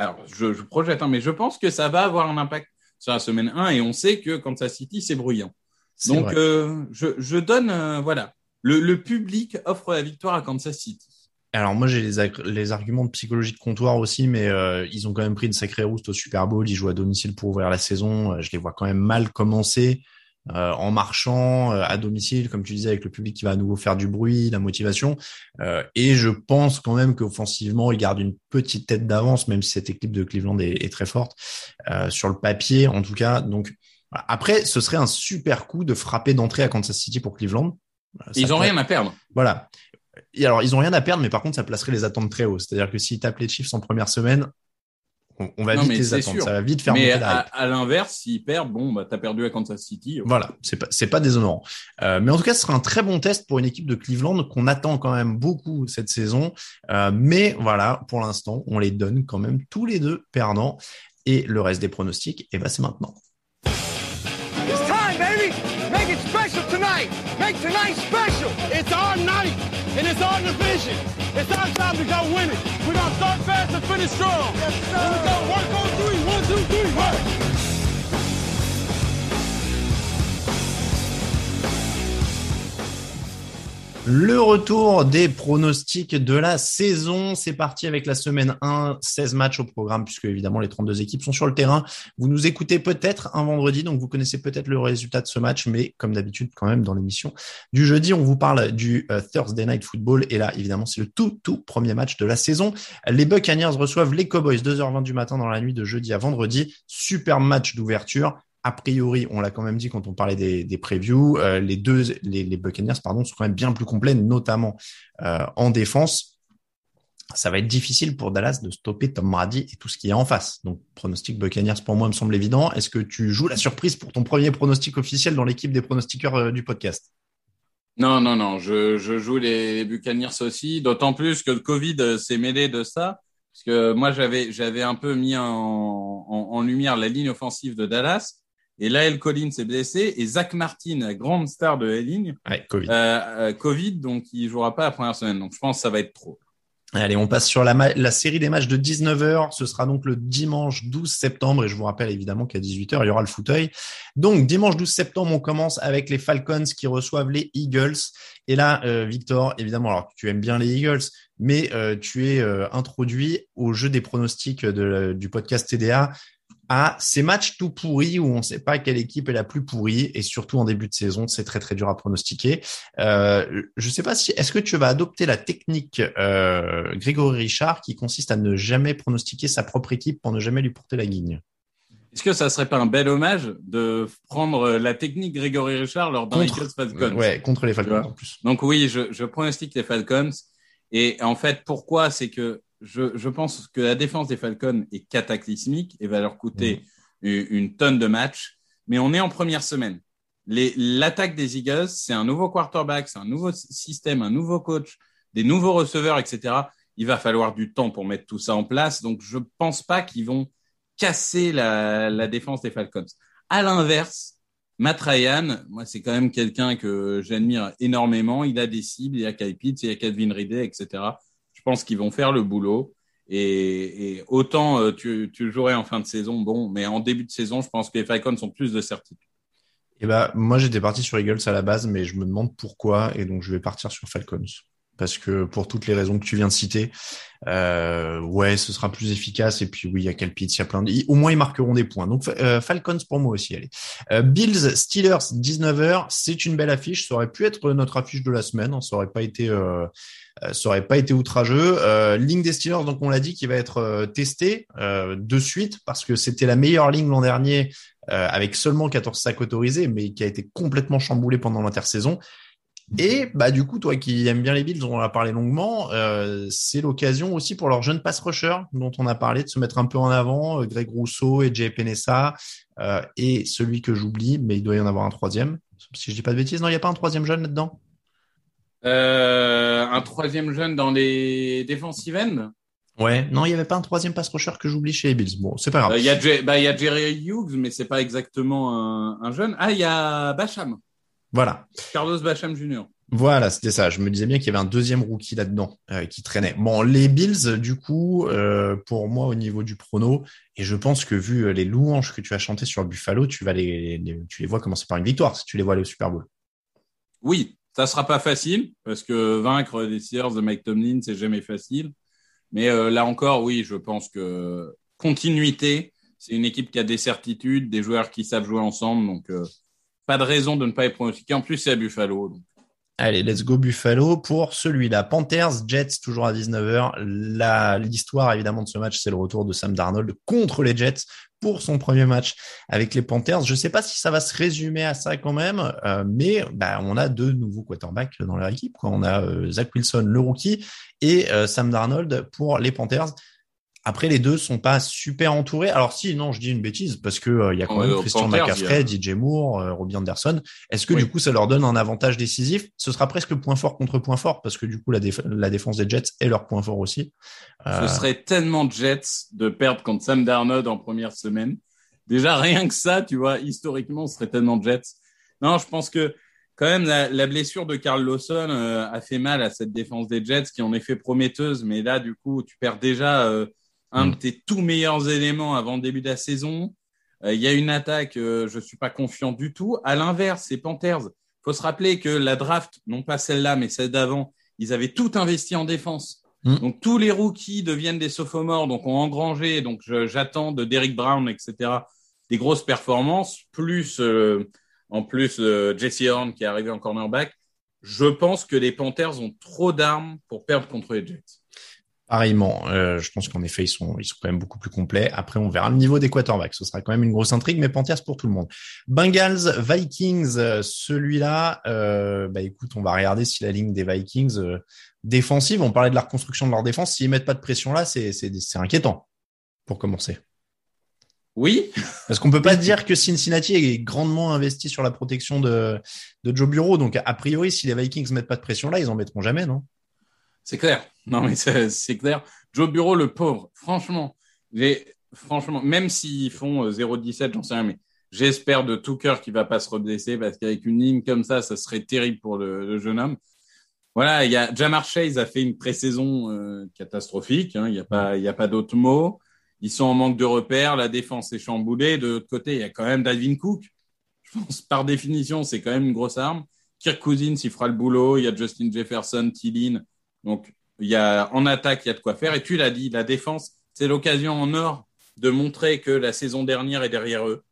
alors je, je projette, hein, mais je pense que ça va avoir un impact sur la semaine 1 et on sait que Kansas City, c'est bruyant. Donc, euh, je, je donne, euh, voilà, le, le public offre la victoire à Kansas City. Alors moi j'ai les, les arguments de psychologie de comptoir aussi, mais euh, ils ont quand même pris une sacrée rouste au Super Bowl. Ils jouent à domicile pour ouvrir la saison. Euh, Je les vois quand même mal commencer euh, en marchant euh, à domicile, comme tu disais, avec le public qui va à nouveau faire du bruit, la motivation. Euh, et je pense quand même qu'offensivement ils gardent une petite tête d'avance, même si cette équipe de Cleveland est, est très forte euh, sur le papier, en tout cas. Donc. Après, ce serait un super coup de frapper d'entrée à Kansas City pour Cleveland. Euh, ça Ils ont peut- rien à perdre. voilà. Et alors, ils ont rien à perdre, mais par contre, ça placerait les attentes très haut. C'est-à-dire que s'ils tapent les Chiefs en première semaine, on, on va Non, vite les attendre. sûr. Ça va vite faire Mais monter la hype. à l'inverse, s'ils perdent, bon, bah, t'as perdu à Kansas City. Voilà, c'est pas c'est pas déshonorant. Euh, mais en tout cas, ce sera un très bon test pour une équipe de Cleveland qu'on attend quand même beaucoup cette saison. Euh, mais voilà, pour l'instant, on les donne quand même tous les deux perdants. Et le reste des pronostics, eh ben c'est maintenant. It's time, baby. Make it special tonight. Make tonight special. It's our night, and it's our division. It's our time to go win it. We're gonna start fast and finish strong. Yes, sir. Here we go. Work on three. One, two, three. Work. Le retour des pronostics de la saison, c'est parti avec la semaine 1, 16 matchs au programme puisque évidemment les 32 équipes sont sur le terrain. Vous nous écoutez peut-être un vendredi, donc vous connaissez peut-être le résultat de ce match, mais comme d'habitude quand même dans l'émission du jeudi, on vous parle du euh, Thursday Night Football et là évidemment c'est le tout tout premier match de la saison. Les Buccaneers reçoivent les Cowboys 2h20 du matin dans la nuit de jeudi à vendredi. Super match d'ouverture a priori, on l'a quand même dit quand on parlait des, previews, euh, les deux, les, Buccaneers, pardon, sont quand même bien plus complets, notamment euh, en défense. Ça va être difficile pour Dallas de stopper Tom Brady et tout ce qu'il y a en face. Donc, pronostic Buccaneers pour moi me semble évident. Est-ce que tu joues la surprise pour ton premier pronostic officiel dans l'équipe des pronostiqueurs euh, du podcast? Non, non, non, je, joue les, Buccaneers aussi, d'autant plus que le Covid s'est mêlé de ça, parce que moi j'avais un peu mis en lumière la ligne offensive de Dallas, et Lael Collins s'est blessé, et Zach Martin, la grande star de la ligne, Ouais, Covid. euh, euh, Covid, donc il jouera pas la première semaine, donc je pense que ça va être trop. Allez, on passe sur la, série des matchs de 19h. Ce sera donc le dimanche 12 septembre. Et je vous rappelle évidemment qu'à 18h, il y aura le fauteuil. Donc, dimanche 12 septembre, on commence avec les Falcons qui reçoivent les Eagles. Et là, euh, Victor, évidemment, alors tu aimes bien les Eagles, mais euh, tu es euh, introduit au jeu des pronostics de, du podcast TDA à ces matchs tout pourris où on ne sait pas quelle équipe est la plus pourrie et surtout en début de saison, c'est très très dur à pronostiquer. Euh, je ne sais pas si est-ce que tu vas adopter la technique euh, Grégory Richard qui consiste à ne jamais pronostiquer sa propre équipe pour ne jamais lui porter la guigne? Est-ce que ça serait pas un bel hommage de prendre la technique Grégory Richard lors d'un Contre- Falcons? Ouais, contre les Falcons en plus. Donc oui, je, je pronostique les Falcons. Et en fait, pourquoi? C'est que je, je pense que la défense des Falcons est cataclysmique et va leur coûter une, tonne de matchs. Mais on est en première semaine. L'attaque des Eagles, c'est un nouveau quarterback, c'est un nouveau système, un nouveau coach, des nouveaux receveurs, etc. Il va falloir du temps pour mettre tout ça en place. Donc je pense pas qu'ils vont casser la, la défense des Falcons. À l'inverse, Matt Ryan, moi, c'est quand même quelqu'un que j'admire énormément. Il a des cibles, il y a Kyle Pitts, il y a Calvin Ridley, etc. Pense qu'ils vont faire le boulot. Et, autant euh, tu, jouerais en fin de saison, bon, mais en début de saison, je pense que les Falcons ont plus de certitude. Et bah moi j'étais parti sur Eagles à la base, mais je me demande pourquoi et donc je vais partir sur Falcons parce que pour toutes les raisons que tu viens de citer, euh, ouais, ce sera plus efficace. Et puis oui, il y a Pitts, il y a plein de... Au moins, ils marqueront des points. Donc euh, Falcons pour moi aussi, allez. Euh, Bills, Steelers, 19h, c'est une belle affiche. Ça aurait pu être notre affiche de la semaine. hein. Ça aurait pas été... Euh, ça aurait pas été outrageux. Ligne des Steelers, donc on l'a dit, qui va être testée de suite parce que c'était la meilleure ligne l'an dernier avec seulement 14 sacs autorisés, mais qui a été complètement chamboulée pendant l'intersaison. Et bah du coup, toi qui aimes bien les Bills, on en a parlé longuement, euh, c'est l'occasion aussi pour leurs jeunes pass rushers dont on a parlé de se mettre un peu en avant, euh, Greg Rousseau et Jay Penessa, euh, et celui que j'oublie, mais il doit y en avoir un troisième. Si je dis pas de bêtises, non, il n'y a pas un troisième jeune là-dedans? Euh, un troisième jeune dans les defensive ends. Ouais, non, il n'y avait pas un troisième pass rusher que j'oublie chez les Bills. Bon, c'est pas grave. Il y a Jer- bah, il y a Jerry Hughes, mais c'est pas exactement un, un jeune. Ah, il y a Bacham, Voilà. Carlos Bacham Jr. Voilà, c'était ça. Je me disais bien qu'il y avait un deuxième rookie là-dedans euh, qui traînait. Bon, les Bills, du coup, euh, pour moi, au niveau du prono, et je pense que vu euh, les louanges que tu as chantées sur Buffalo, tu vas les, les- tu les vois commencer par une victoire si tu les vois aller au Super Bowl. Oui, ça sera pas facile parce que vaincre les Steelers de Mike Tomlin, c'est jamais facile. Mais euh, là encore, oui, je pense que continuité, c'est une équipe qui a des certitudes, des joueurs qui savent jouer ensemble, donc pas de raison de ne pas y pronostiquer. En plus, c'est à Buffalo. Allez, let's go Buffalo pour celui-là. Panthers, Jets, toujours à 19h. La, l'histoire, évidemment, de ce match, c'est le retour de Sam Darnold contre les Jets pour son premier match avec les Panthers. Je sais pas si ça va se résumer à ça quand même, euh, mais bah, on a deux nouveaux quarterbacks dans leur équipe. Quoi. On a euh, Zach Wilson, le rookie, et euh, Sam Darnold pour les Panthers. Après, les deux sont pas super entourés. Alors si, non, je dis une bêtise parce que euh, il y a quand même Christian McCaffrey, DJ Moore, euh, Robbie Anderson. Est-ce que Oui. du coup, ça leur donne un avantage décisif? Ce sera presque point fort contre point fort parce que du coup, la, déf- la défense des Jets est leur point fort aussi. Euh, Ce serait tellement Jets de perdre contre Sam Darnold en première semaine. Déjà, rien que ça, tu vois, historiquement, ce serait tellement Jets. Non, je pense que quand même, la, la blessure de Carl Lawson euh, a fait mal à cette défense des Jets qui en effet prometteuse. Mais là, du coup, tu perds déjà euh, un Mm. de tes tout meilleurs éléments avant le début de la saison. Euh, Il y a une attaque, euh, je suis pas confiant du tout. À l'inverse, c'est Panthers. faut se rappeler que la draft, non pas celle-là, mais celle d'avant, ils avaient tout investi en défense. Mm. Donc tous les rookies deviennent des sophomores, donc ont engrangé. Donc j'attends de Derrick Brown, etc. Des grosses performances, plus euh, en plus euh, Jesse Horn qui est arrivé en cornerback. Je pense que les Panthers ont trop d'armes pour perdre contre les Jets. Pareillement, euh, je pense qu'en effet, ils sont, ils sont quand même beaucoup plus complets. Après, on verra le niveau des quarterbacks. Ce sera quand même une grosse intrigue, mais Panthers pour tout le monde. Bengals, Vikings, euh, celui-là, euh, bah écoute, on va regarder si la ligne des Vikings euh, défensive, on parlait de la reconstruction de leur défense, s'ils mettent pas de pression là, c'est, c'est, c'est inquiétant pour commencer. Oui, Parce qu'on peut pas dire que Cincinnati est grandement investi sur la protection de, de Joe Bureau. Donc, a priori, si les Vikings mettent pas de pression là, ils en mettront jamais, non? c'est clair. Non mais c'est clair. Joe Bureau, le pauvre, franchement, franchement, même s'ils font euh, 0-17, j'en sais rien, mais j'espère de tout cœur qu'il va pas se reblesser parce qu'avec une ligne comme ça, ça serait terrible pour le, jeune homme. Voilà, il y a Jamar Chase a fait une pré-saison euh, catastrophique. hein, Il n'y a pas, pas d'autres mots. Ils sont en manque de repères. La défense est chamboulée. De l'autre côté, il y a quand même Dalvin Cook. Je pense par définition, c'est quand même une grosse arme. Kirk Cousins, il fera le boulot. Il y a Justin Jefferson, Tillin. Donc, il y a en attaque, il y a de quoi faire. Et tu l'as dit, la défense, c'est l'occasion en or de montrer que la saison dernière est derrière eux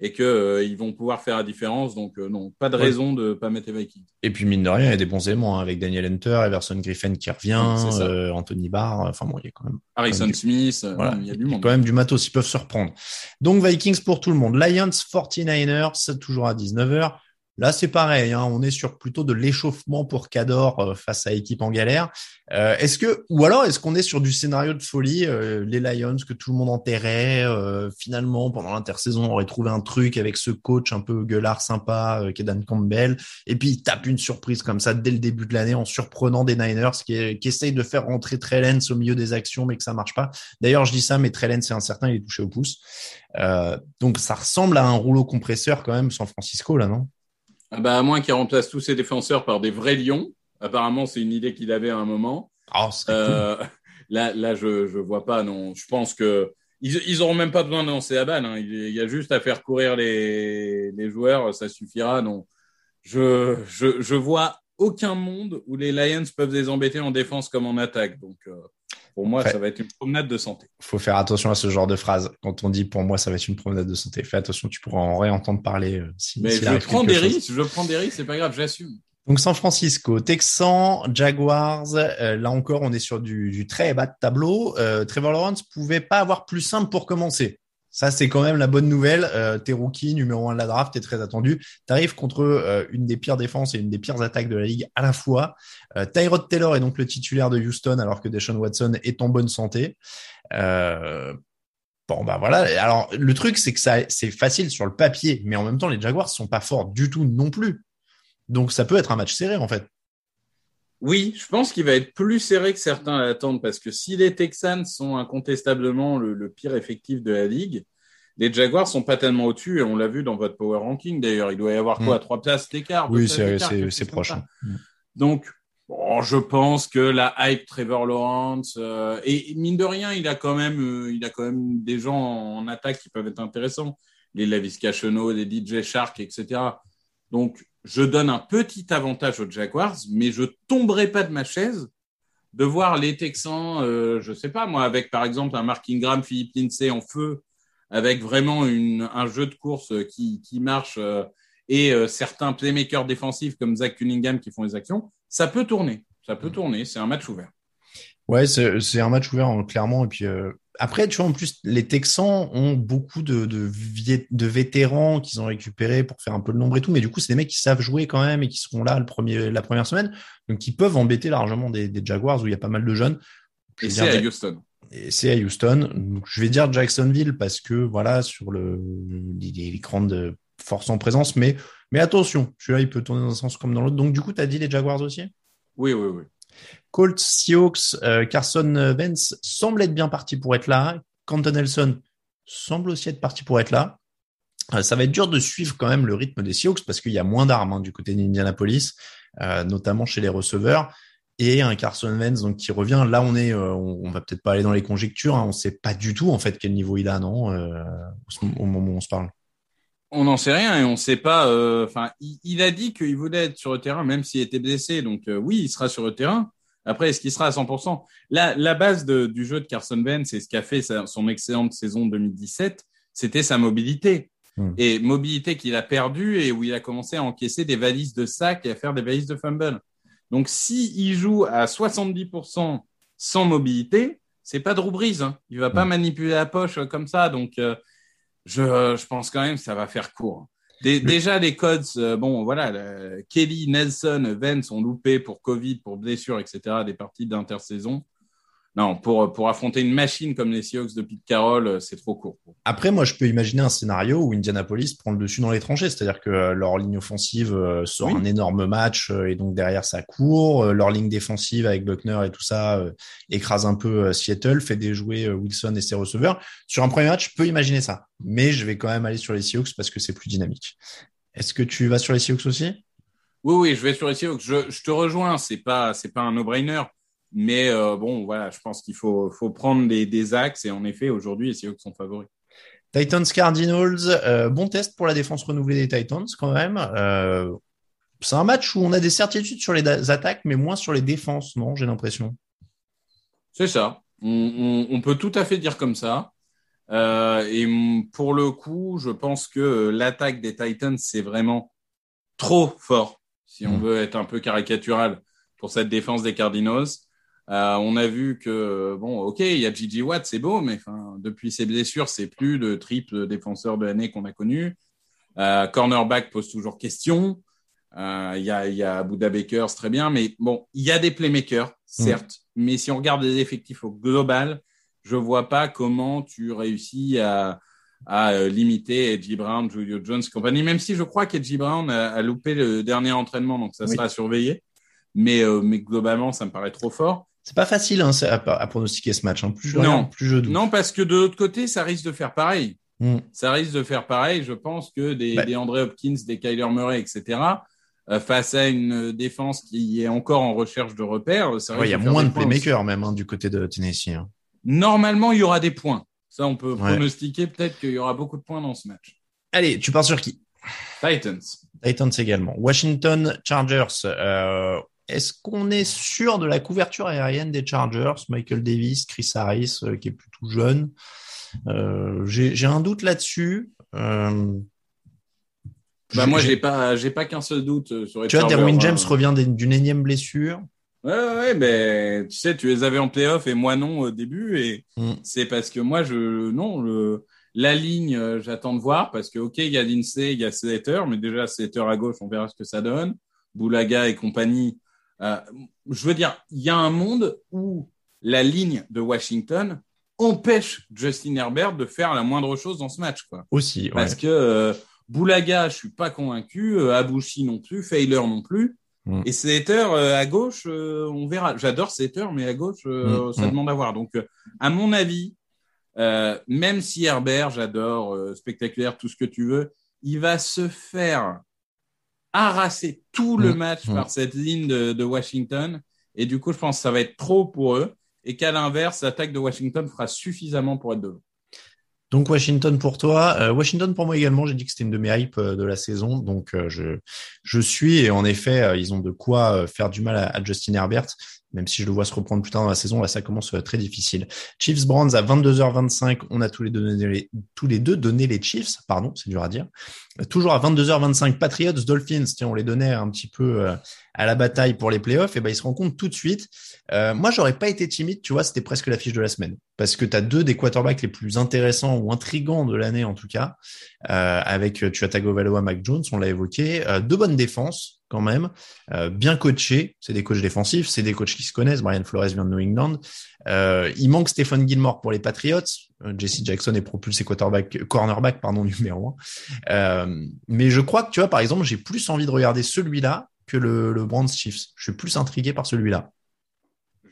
et que euh, ils vont pouvoir faire la différence. Donc, euh, non, pas de raison de pas mettre les Vikings. Et puis mine de rien, il y a des bons éléments hein, avec Daniel Hunter, Everson Griffin qui revient, euh, Anthony Barr. Enfin bon, il y a quand même, Harrison du- Smith, voilà, il y a du il y a monde. quand même du matos. Ils peuvent se reprendre. Donc Vikings pour tout le monde. Lions 49ers, toujours à 19h. Là, c'est pareil. Hein, on est sur plutôt de l'échauffement pour Cador euh, face à équipe en galère. Euh, est-ce que, ou alors, est-ce qu'on est sur du scénario de folie euh, Les Lions que tout le monde enterrait. euh, finalement, pendant l'intersaison, on aurait trouvé un truc avec ce coach un peu gueulard sympa, Kedan Campbell. Et puis, il tape une surprise comme ça dès le début de l'année en surprenant des Niners qui, qui essayent de faire rentrer Trellens au milieu des actions, mais que ça marche pas. D'ailleurs, je dis ça, mais Trellens, c'est incertain, il est touché au pouce. Donc, ça ressemble à un rouleau compresseur quand même, San Francisco, là, non? Ah bah, à moins qu'il remplace tous ses défenseurs par des vrais lions. Apparemment, c'est une idée qu'il avait à un moment. Ah, Euh, là, là, je je vois pas. Non, je pense que ils ils auront même pas besoin de lancer la balle. Hein. Il, il y a juste à faire courir les les joueurs, ça suffira. Non, je je je vois aucun monde où les Lions peuvent les embêter en défense comme en attaque. Donc euh, pour moi, Après- ça va être une promenade de santé. faut faire attention à ce genre de phrase. Quand on dit pour moi, ça va être une promenade de santé. Fais attention, tu pourras en réentendre parler. euh, si, Mais je prends des risques. Je prends des risques. C'est pas grave, j'assume. Donc San Francisco, Texans, Jaguars, euh, là encore on est sur du, du très bas de tableau. Euh, Trevor Lawrence pouvait pas avoir plus simple pour commencer. Ça c'est quand même la bonne nouvelle. Euh, t'es rookie, numéro un de la draft, t'es très attendu. T'arrives contre euh, une des pires défenses et une des pires attaques de la ligue à la fois. Euh, Tyrod Taylor est donc le titulaire de Houston alors que Deshaun Watson est en bonne santé. Euh, Bon bah voilà. Alors le truc c'est que ça c'est facile sur le papier, mais en même temps les Jaguars sont pas forts du tout non plus. Donc ça peut être un match serré en fait. Oui, je pense qu'il va être plus serré que certains l'attendent parce que si les Texans sont incontestablement le, le pire effectif de la ligue, les Jaguars sont pas tellement au-dessus et on l'a vu dans votre power ranking d'ailleurs. Il doit y avoir quoi, Mm. trois places d'écart Oui, c'est proche. hein. Donc, bon, je pense que la hype Trevor Lawrence euh, et mine de rien, il a quand même, euh, il a quand même des gens en attaque qui peuvent être intéressants, les Lavis Cachonneau, les DJ Shark, etc. Donc, je donne un petit avantage aux Jaguars, mais je tomberai pas de ma chaise de voir les Texans, euh, je sais pas moi, avec par exemple un Mark Ingram, Philippe Lindsay en feu, avec vraiment une, un jeu de course qui, qui marche euh, et euh, certains playmakers défensifs comme Zach Cunningham qui font les actions, ça peut tourner. Ça peut tourner. C'est un match ouvert. Ouais, c'est un match ouvert, hein, clairement. Et puis euh, après, tu vois, en plus, les Texans ont beaucoup de, de, de vétérans qu'ils ont récupérés pour faire un peu le nombre et tout. Mais du coup, c'est des mecs qui savent jouer quand même et qui seront là le premier, la première semaine. Donc, qui peuvent embêter largement des, des Jaguars où il y a pas mal de jeunes. Je Et c'est à Houston. et c'est à Houston. Donc, je vais dire Jacksonville parce que voilà, sur le, les, les grandes forces en présence. Mais, mais attention, celui-là, il peut tourner dans un sens comme dans l'autre. Donc, du coup, tu as dit les Jaguars aussi? Oui, oui, oui. Colts, Seahawks, euh, Carson Wentz semble être bien parti pour être là. Canton Nelson semble aussi être parti pour être là. Euh, ça va être dur de suivre quand même le rythme des Seahawks parce qu'il y a moins d'armes hein, du côté d'Indianapolis, euh, notamment chez les receveurs. Et un Carson Wentz donc qui revient. Là, on est, euh, on, va peut-être pas aller dans les conjectures. Hein, on sait pas du tout en fait quel niveau il a, non, euh, au moment où on se parle. On n'en sait rien et on sait pas. euh, Enfin, il, il a dit qu'il voulait être sur le terrain, même s'il était blessé. Donc euh, oui, il sera sur le terrain. Après, est-ce qu'il sera à 100% La, la base de- du jeu de Carson Wentz, c'est ce qu'a fait sa- son excellente saison 2017, c'était sa mobilité. Hmm. Et mobilité qu'il a perdue et où il a commencé à encaisser des valises de sac et à faire des valises de fumble. Donc, si il joue à 70% sans mobilité, c'est pas Drew Brees. Hein. Il va pas Hmm. manipuler la poche comme ça. Donc, euh, je, je pense quand même que ça va faire court. Dé- déjà, les codes, euh, bon, voilà, le- Kelly, Nelson, Vance ont loupé pour Covid, pour blessure, etc., des parties d'intersaison. Non, pour, pour affronter une machine comme les Seahawks de Pete Carroll, euh, c'est trop court. Après, moi, je peux imaginer un scénario où Indianapolis prend le dessus dans les tranchées, c'est-à-dire que euh, leur ligne offensive euh, sort Oui. un énorme match et donc derrière ça court, leur ligne défensive avec Buckner et tout ça écrase un peu Seattle, fait déjouer Wilson et ses receveurs. Sur un premier match, je peux imaginer ça, mais je vais quand même aller sur les Seahawks parce que c'est plus dynamique. Est-ce que tu vas sur les Seahawks aussi? Oui, oui, je vais sur les Seahawks. Je, je te rejoins, c'est pas, c'est pas un no-brainer. Mais euh, bon, voilà, je pense qu'il faut, faut prendre des, des axes. Et en effet, aujourd'hui, les Seahawks sont favoris. Titans Cardinals, euh, bon test pour la défense renouvelée des Titans quand même. Euh, c'est un match où on a des certitudes sur les attaques, mais moins sur les défenses, non J'ai l'impression? C'est ça. On, on, on peut tout à fait dire comme ça. Et pour le coup, je pense que l'attaque des Titans, c'est vraiment trop fort, si on Mm. veut être un peu caricatural, pour cette défense des Cardinals. Euh, on a vu que, bon, ok, il y a Gigi Watt, c'est beau, mais enfin, depuis ses blessures, c'est plus le triple défenseur de l'année qu'on a connu. Euh, cornerback pose toujours question. Euh, Il y, a, y a Buda Baker, c'est très bien, mais bon, il y a des playmakers, certes, mais si on regarde les effectifs au global, je vois pas comment tu réussis à, à limiter Edgy Brown, Julio Jones et compagnie, même si je crois qu'Edgy Brown a, a loupé le dernier entraînement, donc ça Oui. sera à surveiller. Mais, euh, mais globalement, ça me paraît trop fort. C'est pas facile hein, à, à pronostiquer ce match. Hein. Plus je Non. regarde, plus je doute. Non, parce que de l'autre côté, ça risque de faire pareil. Mm. Ça risque de faire pareil. Je pense que des, Bah. des André Hopkins, des Kyler Murray, etc., euh, face à une défense qui est encore en recherche de repères, ça Ouais, il y a moins de playmakers même hein, du côté de Tennessee. Normalement, il y aura des points. Ça, on peut Ouais. pronostiquer peut-être qu'il y aura beaucoup de points dans ce match. Allez, tu pars sur qui? Titans. Titans également. Washington Chargers. Euh, Est-ce qu'on est sûr de la couverture aérienne des Chargers? Michael Davis, Chris Harris, euh, qui est plutôt jeune. Euh, J'ai un doute là-dessus. Euh, Bah, moi, j'ai- pas, j'ai pas qu'un seul doute sur les Tu vois, Derwin hein. James revient d'une énième blessure. Ouais, ouais, ouais, ben, tu sais, tu les avais en playoff et moi non au début. Et Mm. c'est parce que moi, je, non, le, la ligne, j'attends de voir parce que, OK, il y a Lindsay, il y a Slater, mais déjà, Slater à gauche, on verra ce que ça donne. Boulaga et compagnie. Euh, je veux dire, il y a un monde où la ligne de Washington empêche Justin Herbert de faire la moindre chose dans ce match, quoi. Aussi, ouais. Parce que euh, Boulaga, je suis pas convaincu, euh, Abouchi non plus, Failer non plus. Mm. Et Slater euh, à gauche, euh, on verra. J'adore Slater, mais à gauche, euh, Mm, ça mm. demande à voir. Donc, à mon avis, même si Herbert, j'adore, spectaculaire, tout ce que tu veux, il va se faire arraser tout le Mmh, match mmh. par cette ligne de, de Washington. Et du coup, je pense que ça va être trop pour eux. Et qu'à l'inverse, l'attaque de Washington fera suffisamment pour être devant. Donc Washington pour toi, Euh, Washington pour moi également. J'ai dit que c'était une de mes hypes euh, de la saison, donc euh, je je suis et en effet ils ont de quoi faire du mal à, à Justin Herbert, même si je le vois se reprendre plus tard dans la saison. Là ça commence euh, très difficile. Chiefs Browns à 22h25, on a tous les deux donné les, Chiefs, pardon, c'est dur à dire. Euh, Toujours à 22h25, Patriots Dolphins, tiens on les donnait un petit peu euh, à la bataille pour les playoffs, et ben ils se rencontrent tout de suite. Euh, moi, j'aurais pas été timide, tu vois, c'était presque l'affiche de la semaine. Parce que tu as deux des quarterbacks les plus intéressants ou intrigants de l'année, en tout cas, euh, avec euh, tu as Tagovailoa, Mac Jones, on l'a évoqué, euh, deux bonnes défenses quand même, euh, bien coachés, c'est des coachs défensifs, c'est des coachs qui se connaissent, Brian Flores vient de New England. Euh, il manque Stephen Gilmore pour les Patriots, Jesse Jackson est propulsé quarterback, cornerback pardon, numéro un. Mais je crois que, tu vois, par exemple, j'ai plus envie de regarder celui-là que le, le Browns Chiefs. Je suis plus intrigué par celui-là.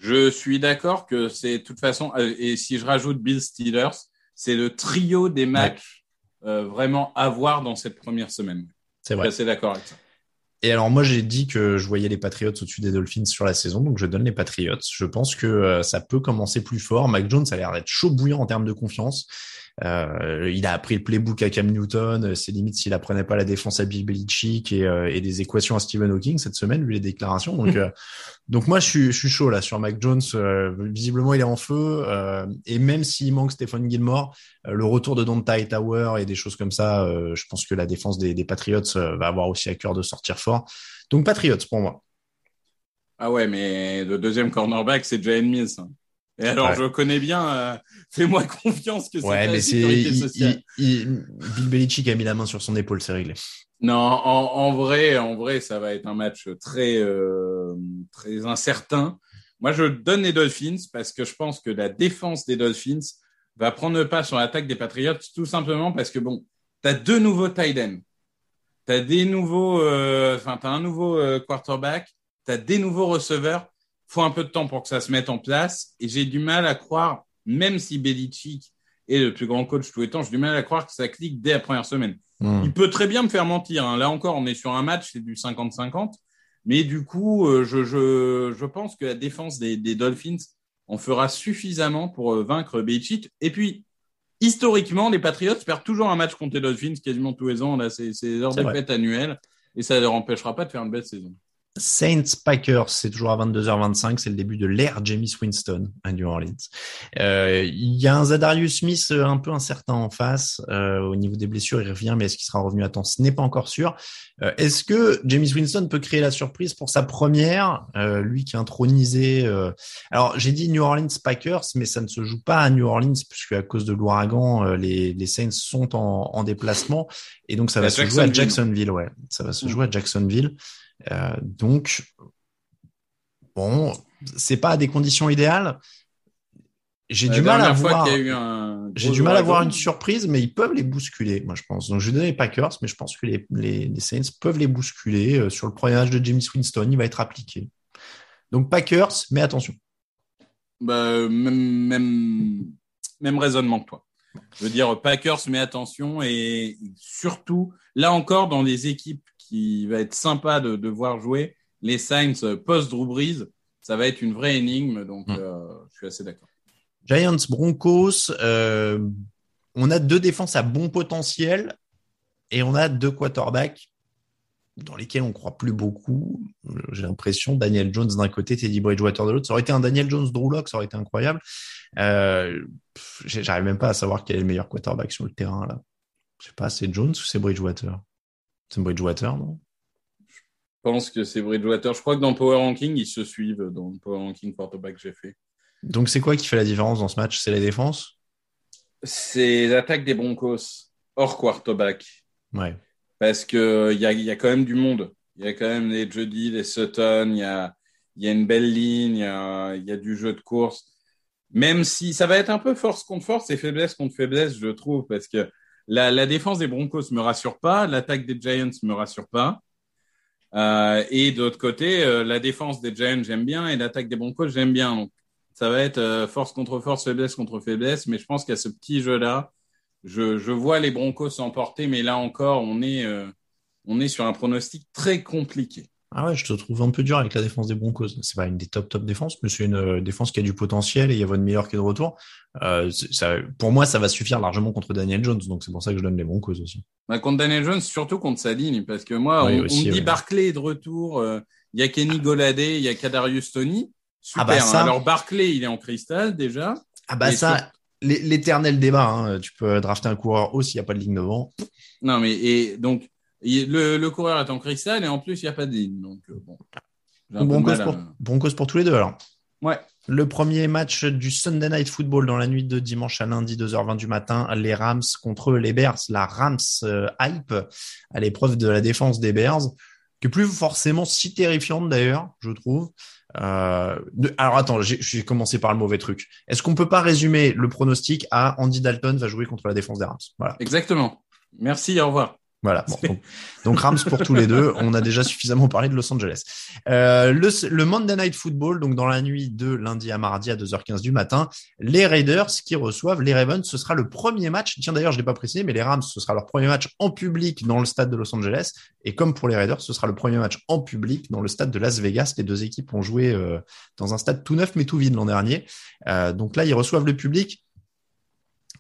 Je suis d'accord que c'est de toute façon, euh, et si je rajoute Bill Steelers, c'est le trio des matchs euh, vraiment à voir dans cette première semaine. C'est vrai. assez d'accord avec ça. Et alors moi j'ai dit que je voyais les Patriots au-dessus des Dolphins sur la saison, donc je donne les Patriots. Je pense que euh, ça peut commencer plus fort. Mac Jones a l'air d'être chaud bouillant en termes de confiance. Euh, il a appris le playbook à Cam Newton. C'est limite s'il apprenait pas la défense à Bill Belichick et, euh, et des équations à Stephen Hawking cette semaine vu les déclarations. Donc euh, donc moi je suis je suis chaud là sur Mac Jones. Euh, visiblement il est en feu euh, et même s'il manque Stephen Gilmore, euh, le retour de Donta Tower et des choses comme ça, euh, je pense que la défense des, des Patriots euh, va avoir aussi à cœur de sortir fort. Donc Patriots pour moi. Ah ouais, mais le deuxième cornerback, c'est Jalen Mills. hein. Et alors, Ouais. je connais bien, euh, fais-moi confiance que c'est Ouais, la mais sécurité sociale. il- il- Bill Belichick a mis la main sur son épaule, c'est réglé. Non, en, en vrai, en vrai, ça va être un match très, euh, très incertain. Moi, je donne les Dolphins parce que je pense que la défense des Dolphins va prendre le pas sur l'attaque des Patriots, tout simplement parce que bon, t'as deux nouveaux tight ends, t'as des nouveaux, euh, enfin, t'as un nouveau quarterback, t'as des nouveaux receveurs. Faut un peu de temps pour que ça se mette en place, et j'ai du mal à croire, même si Belichick est le plus grand coach de tous les temps, j'ai du mal à croire que ça clique dès la première semaine. Hmm. Il peut très bien me faire mentir. hein. Là encore, on est sur un match, c'est du 50-50. Mais du coup, euh, je, je, je pense que la défense des, des Dolphins en fera suffisamment pour euh, vaincre Belichick. Et puis, historiquement, les Patriots perdent toujours un match contre les Dolphins quasiment tous les ans. Là, c'est c'est leur défaite annuelle. Et ça ne leur empêchera pas de faire une belle saison. Saints Packers, c'est toujours à 22h25, c'est le début de l'ère James Winston à New Orleans. Euh, Il y a un Zadarius Smith euh, un peu incertain en face euh, au niveau des blessures, il revient, mais est-ce qu'il sera revenu? À temps Ce n'est pas encore sûr. Euh, est-ce que James Winston peut créer la surprise pour sa première, euh, lui qui est intronisé euh, Alors j'ai dit New Orleans Packers, mais ça ne se joue pas à New Orleans puisque à cause de l'ouragan, euh, les, les Saints sont en, en déplacement et donc ça va se jouer à Jacksonville. Jacksonville, ouais, ça va se Mm. jouer à Jacksonville. Euh, donc, bon, c'est pas à des conditions idéales. J'ai du mal à voir. un J'ai du mal à une surprise, mais ils peuvent les bousculer, moi je pense. Donc je vais donner les Packers, mais je pense que les, les, les Saints peuvent les bousculer. Euh, sur le premier match de James Winston, il va être appliqué. Donc Packers, mais attention. bah, même, même, même raisonnement que toi. Je veux dire, Packers, mais attention, et surtout, là encore, dans les équipes qui va être sympa de, de voir jouer, les Saints post-Drew Brees, ça va être une vraie énigme, donc Mm. euh, je suis assez d'accord. Giants, Broncos, euh, on a deux défenses à bon potentiel et on a deux quarterbacks dans lesquels on croit plus beaucoup. J'ai l'impression Daniel Jones d'un côté, Teddy Bridgewater de l'autre. Ça aurait été un Daniel Jones Drew Lock, ça aurait été incroyable. Euh, J'arrive même pas à savoir quel est le meilleur quarterback sur le terrain là. Je sais pas, c'est Jones ou c'est Bridgewater? C'est Bridgewater, non? Je pense que c'est Bridgewater. Je crois que dans Power Ranking, ils se suivent dans le Power Ranking quarterback que j'ai fait. Donc c'est quoi qui fait la différence dans ce match? C'est la défense? C'est l'attaque des Broncos hors quarterback. Ouais. parce que il y a, y a quand même du monde. Il y a quand même les Jody, les Sutton, il y a, il y a une belle ligne, il y a, y a du jeu de course. Même si ça va être un peu force contre force et faiblesse contre faiblesse, je trouve, parce que la, défense des Broncos me rassure pas, l'attaque des Giants me rassure pas. Euh, et de l'autre côté, euh, la défense des Giants j'aime bien et l'attaque des Broncos j'aime bien. Donc Ça va être euh, force contre force, faiblesse contre faiblesse. Mais je pense qu'à ce petit jeu-là, je, je, vois les Broncos s'emporter. Mais là encore, on est, euh, on est sur un pronostic très compliqué. Ah ouais, je te trouve un peu dur avec la défense des Broncos. C'est pas une des top top défenses, mais c'est une euh, défense qui a du potentiel et il y a Von Miller qui est de retour. Euh, ça, pour moi, ça va suffire largement contre Daniel Jones, donc c'est pour ça que je donne les Broncos aussi. Bah, contre Daniel Jones, surtout contre sa ligne, parce que moi, oui, on, aussi, on, me dit ouais. Barclay est de retour. Euh, il y a Kenny Goladé, il y a Kadarius Tony. Super. Ah bah ça... hein. Alors Barclay, il est en cristal déjà. Ah bah ça, sur... l'éternel débat. Hein. Tu peux drafter un coureur aussi, il n'y a pas de ligne devant. Non mais et donc le, le, coureur est en cristal et en plus, il n'y a pas de ligne. Donc, euh, bon. Broncos, pour, à... Broncos pour tous les deux alors. Ouais. Le premier match du Sunday Night Football dans la nuit de dimanche à lundi, 2h20 du matin, les Rams contre les Bears. La Rams euh, hype à l'épreuve de la défense des Bears, qui est plus forcément si terrifiante d'ailleurs, je trouve. Euh, de, alors attends, j'ai commencé par le mauvais truc. Est-ce qu'on peut pas résumer le pronostic à Andy Dalton va jouer contre la défense des Rams? Voilà. Exactement. Merci, au revoir. Voilà. Bon, donc, donc, Rams pour tous les deux. On a déjà suffisamment parlé de Los Angeles. Euh, le, le, Monday Night Football, donc dans la nuit de lundi à mardi à 2h15 du matin, les Raiders qui reçoivent les Ravens. Ce sera le premier match. Tiens d'ailleurs, je l'ai pas précisé, mais les Rams, ce sera leur premier match en public dans le stade de Los Angeles. Et comme pour les Raiders, ce sera le premier match en public dans le stade de Las Vegas. Les deux équipes ont joué euh, dans un stade tout neuf mais tout vide l'an dernier. Euh, donc là, ils reçoivent le public.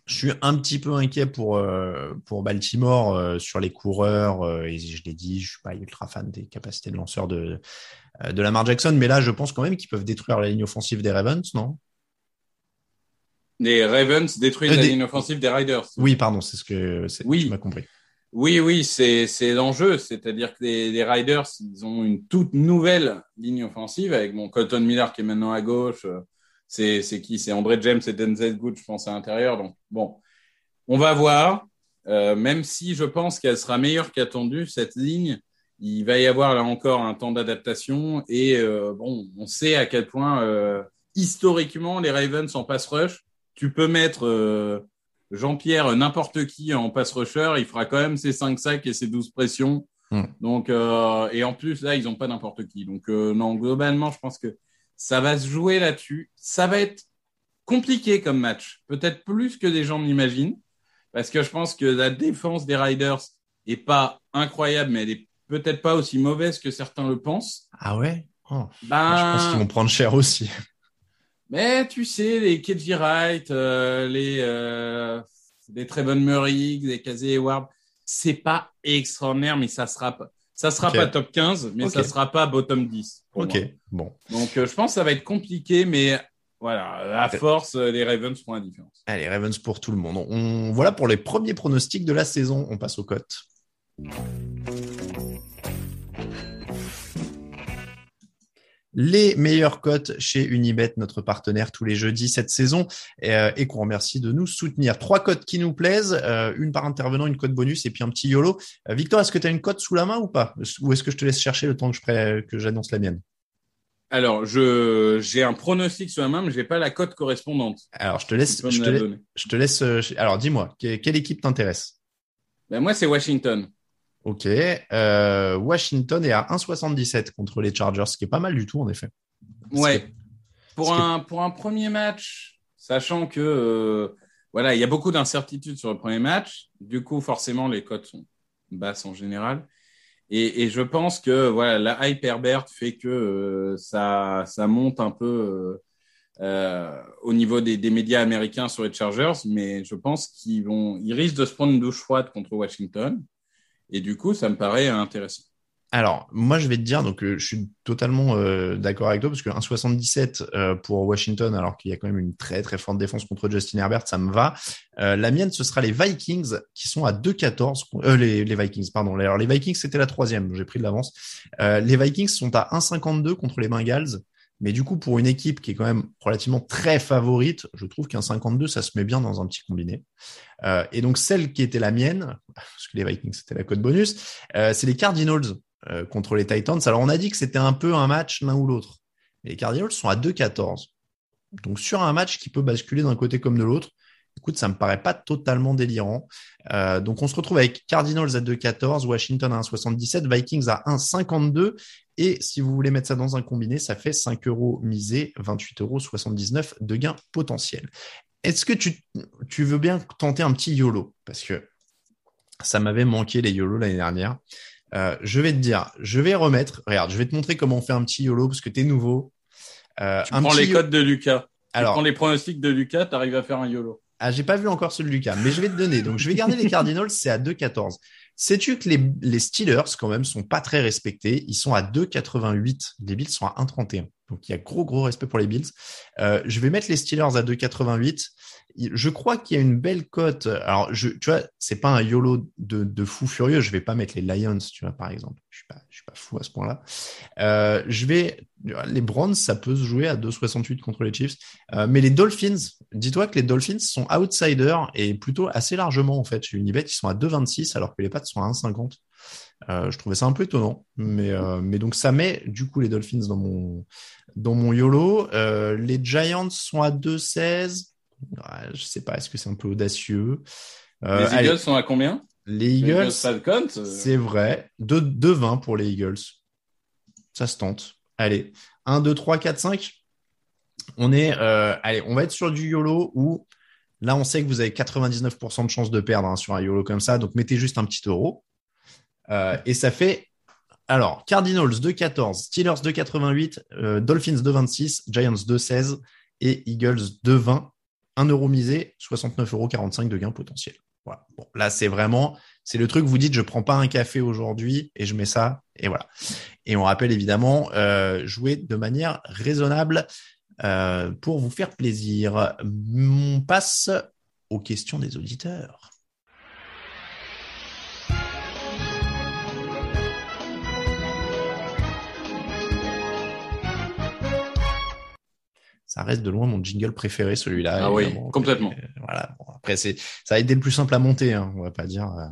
Je suis un petit peu inquiet pour euh, pour Baltimore euh, sur les coureurs euh, et je l'ai dit, je suis pas ultra fan des capacités de lanceur de de Lamar Jackson, mais là je pense quand même qu'ils peuvent détruire la ligne offensive des Ravens, non? Les Ravens détruisent la des... ligne offensive des Riders. Oui, pardon, c'est ce que oui. tu m'as compris. Oui, oui, c'est l'enjeu, c'est-à-dire que les, les, Riders ils ont une toute nouvelle ligne offensive avec mon Colton Miller qui est maintenant à gauche c'est c'est qui? C'est André James et Denzel Good, je pense, à l'intérieur. Donc, bon, on va voir. Euh, même si je pense qu'elle sera meilleure qu'attendue, cette ligne, il va y avoir là encore un temps d'adaptation. Et euh, bon, on sait à quel point, euh, historiquement, les Ravens en pass rush, tu peux mettre Jean-Pierre n'importe qui en pass rusher, il fera quand même ses 5 sacs et ses 12 pressions. Mm. Donc, et en plus, là, ils n'ont pas n'importe qui. Donc, non, globalement, je pense que ça va se jouer là-dessus. Ça va être compliqué comme match, peut-être plus que des gens n'imaginent, parce que je pense que la défense des Riders est pas incroyable, mais elle est peut-être pas aussi mauvaise que certains le pensent. Ah ouais? Oh, ben... Je pense qu'ils vont prendre cher aussi. Mais tu sais, les Kedji Wright, euh, les, euh, les Trevon Murray, les Casey Hayward, c'est pas extraordinaire, mais ça sera pas. Ça sera okay. pas top 15, mais okay. ça sera pas bottom 10. Ok, moi. bon. Donc, euh, je pense que ça va être compliqué, mais voilà, à force, euh, les Ravens feront la différence. Allez, Ravens pour tout le monde. On... Voilà pour les premiers pronostics de la saison. On passe aux cotes. Les meilleures cotes chez Unibet, notre partenaire tous les jeudis cette saison, et, euh, et qu'on remercie de nous soutenir. Trois cotes qui nous plaisent, euh, une par intervenant, une cote bonus et puis un petit YOLO. Euh, Victor, est-ce que tu as une cote sous la main ou pas? Ou est-ce que je te laisse chercher le temps que je que j'annonce la mienne? Alors, je j'ai un pronostic sur la main, mais j'ai pas la cote correspondante. Alors, je te laisse. Je te, la je te, laisse. Alors, dis-moi, quelle équipe t'intéresse? Ben Moi, c'est Washington. Ok. Euh, Washington est à 1,77 contre les Chargers, ce qui est pas mal du tout, en effet. Ouais. Pour un, pour un premier match, sachant que euh, voilà, il y a beaucoup d'incertitudes sur le premier match. Du coup, forcément, les cotes sont basses en général. Et, et, je pense que voilà, la hype Herbert fait que euh, ça, ça monte un peu euh, au niveau des, des, médias américains sur les Chargers, mais je pense qu'ils vont, ils risquent de se prendre une douche froide contre Washington. Et du coup, ça me paraît intéressant. Alors, moi, je vais te dire, donc, euh, je suis totalement euh, d'accord avec toi, parce que 1,77 euh, pour Washington, alors qu'il y a quand même une très, très forte défense contre Justin Herbert, ça me va. La mienne, ce sera les Vikings, qui sont à 2,14. Euh, les, les Vikings, pardon. Alors, les Vikings, c'était la troisième, j'ai pris de l'avance. les Vikings sont à 1,52 contre les Bengals. Mais du coup, pour une équipe qui est quand même relativement très favorite, je trouve qu'un 52, ça se met bien dans un petit combiné. Euh, et donc, celle qui était la mienne, parce que les Vikings, c'était la code bonus, euh, c'est les Cardinals euh, contre les Titans. Alors, on a dit que c'était un peu un match l'un ou l'autre. Les Cardinals sont à 2-14. Donc, sur un match qui peut basculer d'un côté comme de l'autre, Écoute, ça me paraît pas totalement délirant. Euh, donc, on se retrouve avec Cardinals à 2,14, Washington à 1,77, Vikings à 1,52. Et si vous voulez mettre ça dans un combiné, ça fait 5 euros misés, 28,79 euros de gain potentiel. Est-ce que tu, tu veux bien tenter un petit YOLO? Parce que ça m'avait manqué les YOLO l'année dernière. Euh, je vais te dire, je vais remettre. Regarde, je vais te montrer comment on fait un petit YOLO parce que tu es nouveau. Euh, tu prends les codes de Lucas. Alors, tu prends les pronostics de Lucas, tu arrives à faire un YOLO. Ah, j'ai pas vu encore celui de Lucas, mais je vais te donner. Donc, je vais garder les Cardinals, c'est à 2,14. Sais-tu que les, les, Steelers, quand même, sont pas très respectés? Ils sont à 2,88. Les Bills sont à 1,31. Donc, il y a gros, gros respect pour les Bills. Euh, je vais mettre les Steelers à 2,88 je crois qu'il y a une belle cote. Alors, tu vois, c'est pas un YOLO de, fou furieux. Je vais pas mettre les Lions, tu vois, par exemple. Je suis pas, suis pas fou à ce point-là. Euh, je vais, les Browns, ça peut se jouer à 2,68 contre les Chiefs. Euh, mais les Dolphins, dis-toi que les Dolphins sont outsiders et plutôt assez largement, en fait. Chez Unibet, ils sont à 2,26 alors que les Pats sont à 1,50. Euh, je trouvais ça un peu étonnant, mais mais donc ça met du coup les Dolphins dans mon dans mon YOLO. Euh, les Giants sont à 2,16 je sais pas, est-ce que c'est un peu audacieux? Euh, Les Eagles sont à combien? Les Eagles, euh. c'est vrai. 2-20 pour les Eagles. Ça se tente. Allez, 1, 2, 3, 4, 5. On est, euh, allez, on va être sur du YOLO où là, on sait que vous avez 99% de chance de perdre hein, sur un YOLO comme ça. Donc, mettez juste un petit euro. et ça fait alors, Cardinals 2,14, Steelers 2,88, Dolphins 2,26, Giants 2,16 et Eagles 2,20. 1 euro misé, 69,45 euros de gain potentiel. Voilà. Bon, là, c'est vraiment, c'est le truc, vous dites, je prends pas un café aujourd'hui et je mets ça, et voilà. Et on rappelle évidemment, euh, jouer de manière raisonnable euh, pour vous faire plaisir. On passe aux questions des auditeurs. Ça reste de loin mon jingle préféré, celui-là. Ah oui, complètement. voilà. après, c'est ça a été le plus simple à monter. Hein, on va pas dire. Euh.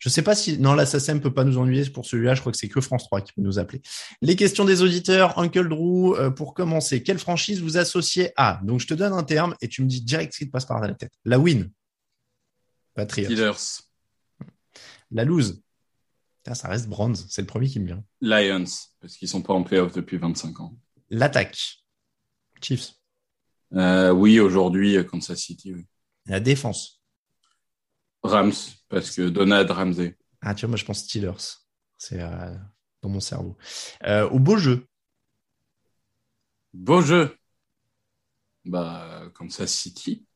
Je sais pas si non, la SACEM peut pas nous ennuyer pour celui-là. Je crois que c'est que France 3 qui peut nous appeler. Les questions des auditeurs, Uncle Drew. Euh, pour commencer, quelle franchise vous associez à? Donc, je te donne un terme et tu me dis direct ce qui te passe par la tête. La win. Patriots. Steelers. La lose. ça reste bronze. C'est le premier qui me vient. Lions, parce qu'ils sont pas en playoff depuis 25 ans. L'attaque. Chiefs. Euh, oui, aujourd'hui, euh, Kansas City. Oui. La défense. Rams, parce que Donald Ramsey. Ah, tu vois, moi, je pense Steelers. C'est euh, dans mon cerveau. au beau jeu. Beau jeu. Bah, Kansas City.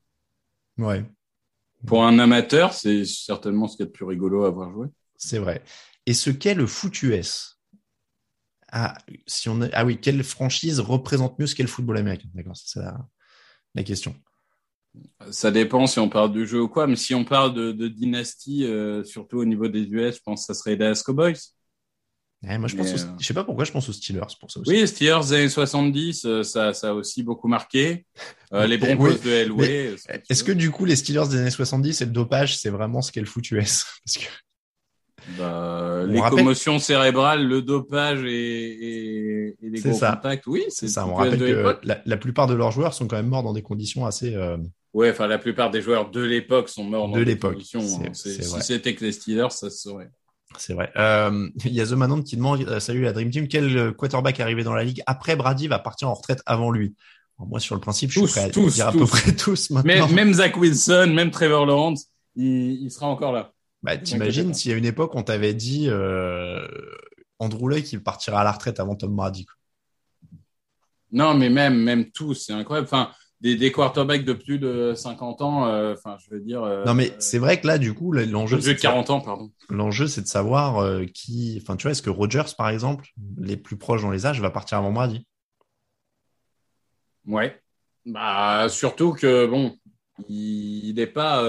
Ouais. Pour un amateur, c'est certainement ce qu'il y a de plus rigolo à avoir joué. C'est vrai. Et ce qu'est le foot US ah, si on ah oui, quelle franchise représente mieux ce qu'est le football américain? D'accord, c'est ça la question. Ça dépend si on parle du jeu ou quoi, mais si on parle de, dynastie, euh, surtout au niveau des US, je pense que ça serait les Dallas Cowboys. moi, je pense, euh, je sais pas pourquoi je pense aux Steelers pour ça aussi. Oui, Steelers des années 70, euh, ça, ça a aussi beaucoup marqué. les Broncos de Elway. Est-ce que du coup, les Steelers des années 70 et le dopage, c'est vraiment ce qu'est le foot US Parce que bah, les commotions cérébrales, le dopage et, les gros contacts, oui, c'est ça. On rappelle que la, plupart de leurs joueurs sont quand même morts dans des conditions assez. Euh... Ouais, enfin la plupart des joueurs de l'époque sont morts dans de des conditions. Hein. Si c'était que les Steelers, ça se saurait. C'est vrai. Euh, il y a The Manant qui demande euh, Salut la Dream Team, quel quarterback est arrivé dans la ligue après Brady va partir en retraite avant lui? Moi, sur le principe, je suis prêt à tous, dire à peu près tous maintenant. Même, Zach Wilson, même Trevor Lawrence, il sera encore là. Bah, t'imagines s'il y a une époque, on t'avait dit euh, Andrew Luck, il partira à la retraite avant Tom Brady. Non, mais même, même tous, c'est incroyable. Enfin, des, des, quarterbacks de plus de 50 ans, euh, enfin, je veux dire. Euh, non, mais c'est vrai que là, du coup, l'enjeu. De 40 ans, pardon. L'enjeu, c'est de savoir euh, qui. Enfin, tu vois, est-ce que Rogers, par exemple, les plus proches dans les âges, va partir avant Brady? Ouais. Bah, surtout que, bon, il n'est pas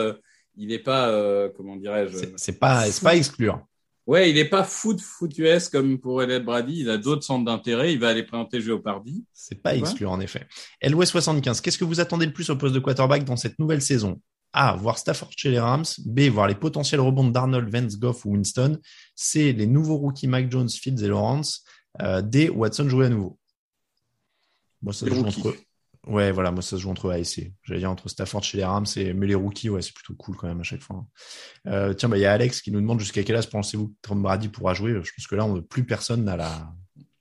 il n'est pas, euh, comment dirais-je C'est pas, c'est pas exclure. Ouais, il n'est pas foot foot US comme pour Elliot Brady. Il a d'autres centres d'intérêt. Il va aller présenter Géopardy. C'est pas exclure en effet. LOS 75. Qu'est-ce que vous attendez le plus au poste de quarterback dans cette nouvelle saison? A. Voir Stafford chez les Rams. B. Voir les potentiels rebonds d'Arnold, Vance, Goff ou Winston. C. Les nouveaux rookies Mike Jones, Fields et Lawrence. Euh, D. Watson jouer à nouveau. Bon, ça joue entre Ouais, voilà, moi ça se joue entre A et C. J'allais dire entre Stafford chez les Rams, et... mais les rookies, ouais, c'est plutôt cool quand même à chaque fois. Euh, tiens, bah il y a Alex qui nous demande jusqu'à quel âge pensez-vous que Tom Brady pourra jouer? Je pense que là, on, plus personne n'a la.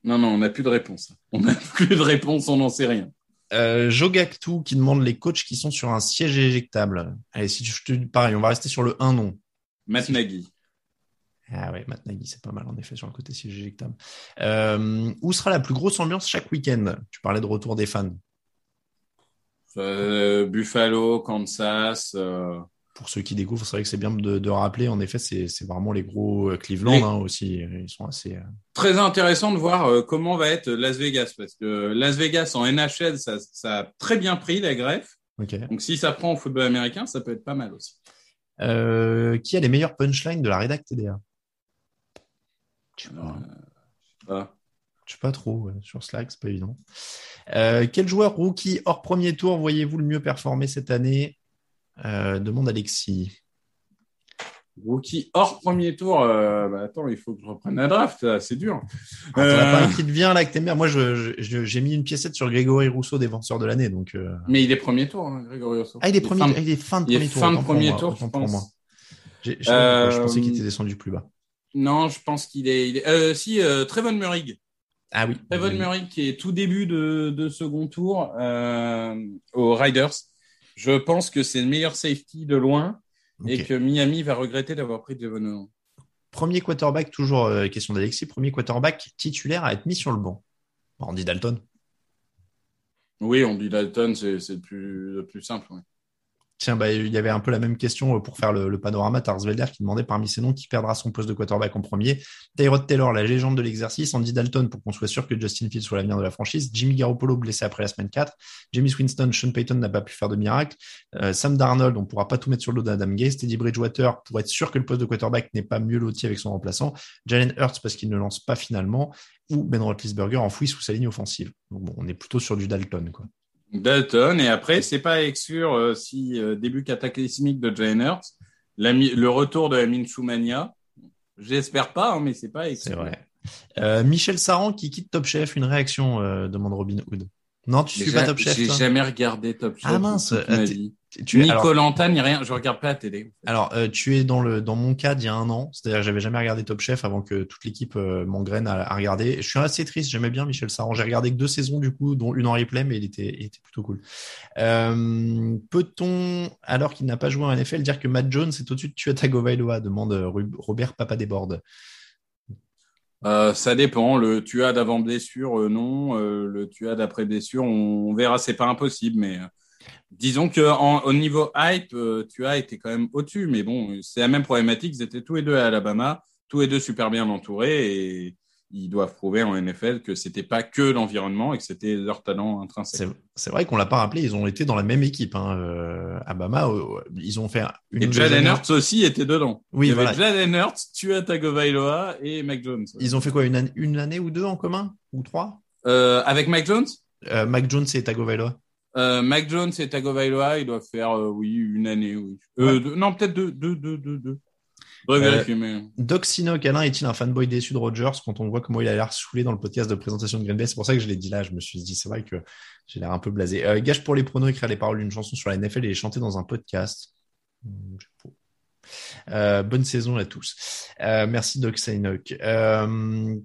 Non, non, on n'a plus de réponse. On n'a plus de réponse, on n'en sait rien. Euh, Jogactu qui demande les coachs qui sont sur un siège éjectable. Allez, si je te dis pareil, on va rester sur le 1 nom. Matt Nagy. Ah ouais, Matt Nagy, c'est pas mal en effet sur le côté siège éjectable. Euh, où sera la plus grosse ambiance chaque week-end? Tu parlais de retour des fans. Euh, Buffalo, Kansas. euh, Pour ceux qui découvrent, c'est vrai que c'est bien de, de rappeler. En effet, c'est vraiment les gros euh, Cleveland hein, aussi. Ils sont assez. euh, Très intéressant de voir comment va être Las Vegas parce que Las Vegas en NHL, ça, ça a très bien pris la greffe. Ok. Donc si ça prend au football américain, ça peut être pas mal aussi. Qui a les meilleurs punchlines de la rédac TDA Je sais pas. Euh, je sais pas. Je sais pas trop ouais, sur Slack, c'est pas évident. Euh, quel joueur rookie hors premier tour voyez-vous le mieux performer cette année? Euh, Demande Alexis. Rookie hors premier tour. euh, bah, attends, il faut que je reprenne la draft. C'est dur. Ah, T'en as pas Euh, un qui te vient là que t'aimes bien Moi, j'ai mis une piécette sur Grégory Rousseau, défenseur de l'année. Donc, euh, Mais il est premier tour, hein, Grégory Rousseau. ah, il est fin premier, de- ah, il est fin de il est premier tour. fin de autant pour premier moi, tour, je pense. Je, Euh, je pensais qu'il était descendu plus bas. Non, je pense qu'il est. il est- euh, si, euh, Trevon Murray. Ah oui. Oui. Murray qui est tout début de, de second tour euh, aux Riders. Je pense que c'est le meilleur safety de loin et que Miami va regretter d'avoir pris Devon Murray. Premier quarterback, toujours euh, question d'Alexis, premier quarterback titulaire à être mis sur le banc. Andy Dalton. Oui, on dit Dalton, c'est c'est le plus, le plus simple. ouais. Tiens, bah, il y avait un peu la même question euh, pour faire le, le panorama. Tarsvelder qui demandait parmi ces noms qui perdra son poste de quarterback en premier. Tyrod Taylor, la légende de l'exercice. Andy Dalton pour qu'on soit sûr que Justin Fields soit l'avenir de la franchise. Jimmy Garoppolo blessé après la semaine 4. James Winston, Sean Payton n'a pas pu faire de miracle. Euh, Sam Darnold, on pourra pas tout mettre sur le dos d'Adam Gase. Teddy Bridgewater pour être sûr que le poste de quarterback n'est pas mieux loti avec son remplaçant. Jalen Hurts parce qu'il ne lance pas finalement. Ou Ben Roethlisberger enfoui sous sa ligne offensive. Bon, on est plutôt sur du Dalton, quoi. Dalton, et après, c'est pas exclure euh, si euh, début cataclysmique de mi- le retour de la Minshew Mania. J'espère pas, hein, mais c'est pas exclu. C'est vrai. Euh, Michel Saran qui quitte Top Chef, une réaction, euh, demande Robin Hood. Non, tu suis pas Top Chef. J'ai jamais regardé Top Chef. Ah, mince, ma ah, vie. Tu ni ni rien. Je regarde pas la télé. alors, euh, tu es dans le dans mon cas d'il y a un an, c'est-à-dire que j'avais jamais regardé Top Chef avant que toute l'équipe euh, m'engraine à, à regarder. Je suis assez triste, j'aimais bien Michel Saran. J'ai regardé que deux saisons du coup, dont une en replay, mais il était, il était plutôt cool. Euh, Peut-on, alors qu'il n'a pas joué en NFL, dire que Matt Jones est au-dessus de Tua Tagovailoa demande euh, Robert Papadebord. Euh, ça dépend. Le tuade d'avant blessure, non. Le tuade d'après blessure, on, on verra. C'est pas impossible, mais disons que en, au niveau hype, euh, Tua était quand même au-dessus. Mais bon, c'est la même problématique. Ils étaient tous les deux à Alabama, tous les deux super bien entourés et ils doivent prouver en NFL que c'était pas que l'environnement et que c'était leur talent intrinsèque. C'est vrai qu'on l'a pas rappelé, ils ont été dans la même équipe. Hein, euh, Alabama, euh, ils ont fait une Et Jalen Hurts aussi était dedans. Oui, Il y avait voilà. Jalen Hurts, Tua Tagovailoa et Mac Jones. Ils ont fait quoi une, année- une année ou deux en commun? Ou trois? Euh, avec Mac Jones? Euh, Mac Jones et Tagovailoa. Euh, Mac Jones et Tagovailoa, ils doivent faire, euh, oui, une année, oui. Euh, deux- non, peut-être deux, deux, deux, deux, deux. Euh, devrais vérifier, mais... Doc Sinoc, Alain est-il un fanboy déçu de Rogers quand on voit comment il a l'air saoulé dans le podcast de présentation de Green Bay? C'est pour ça que je l'ai dit là. Je me suis dit, c'est vrai que j'ai l'air un peu blasé. Gage pour les pronos, écrire les paroles d'une chanson sur la NFL et les chanter dans un podcast. Hmm, bonne saison à tous. Merci Doc Sinoc. Euh,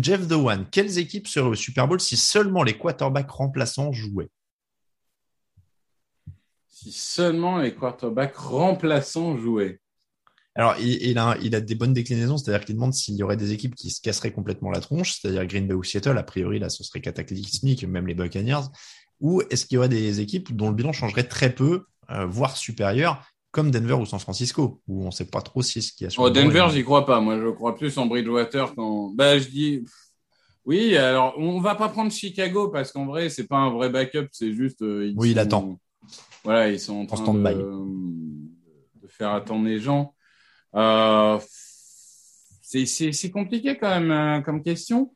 Jeff The One, quelles équipes seraient au Super Bowl si seulement les quarterbacks remplaçants jouaient? Si seulement les quarterbacks remplaçants jouaient. Alors, il, il a, il a des bonnes déclinaisons, c'est-à-dire qu'il demande s'il y aurait des équipes qui se casseraient complètement la tronche, c'est-à-dire Green Bay ou Seattle, a priori, là, ce serait cataclysmique, même les Buccaneers, ou est-ce qu'il y aurait des équipes dont le bilan changerait très peu, euh, voire supérieur, comme Denver ou San Francisco, où on ne sait pas trop si ce qu'il y a sur Oh, Denver, j'y crois pas. Moi, je crois plus en Bridgewater quand. Bah, je dis. Oui, alors on va pas prendre Chicago parce qu'en vrai, c'est pas un vrai backup, c'est juste. euh, Oui, il sont- attend. Voilà, ils sont en train de... de faire attendre les gens. Euh... C'est compliqué quand même euh, comme question.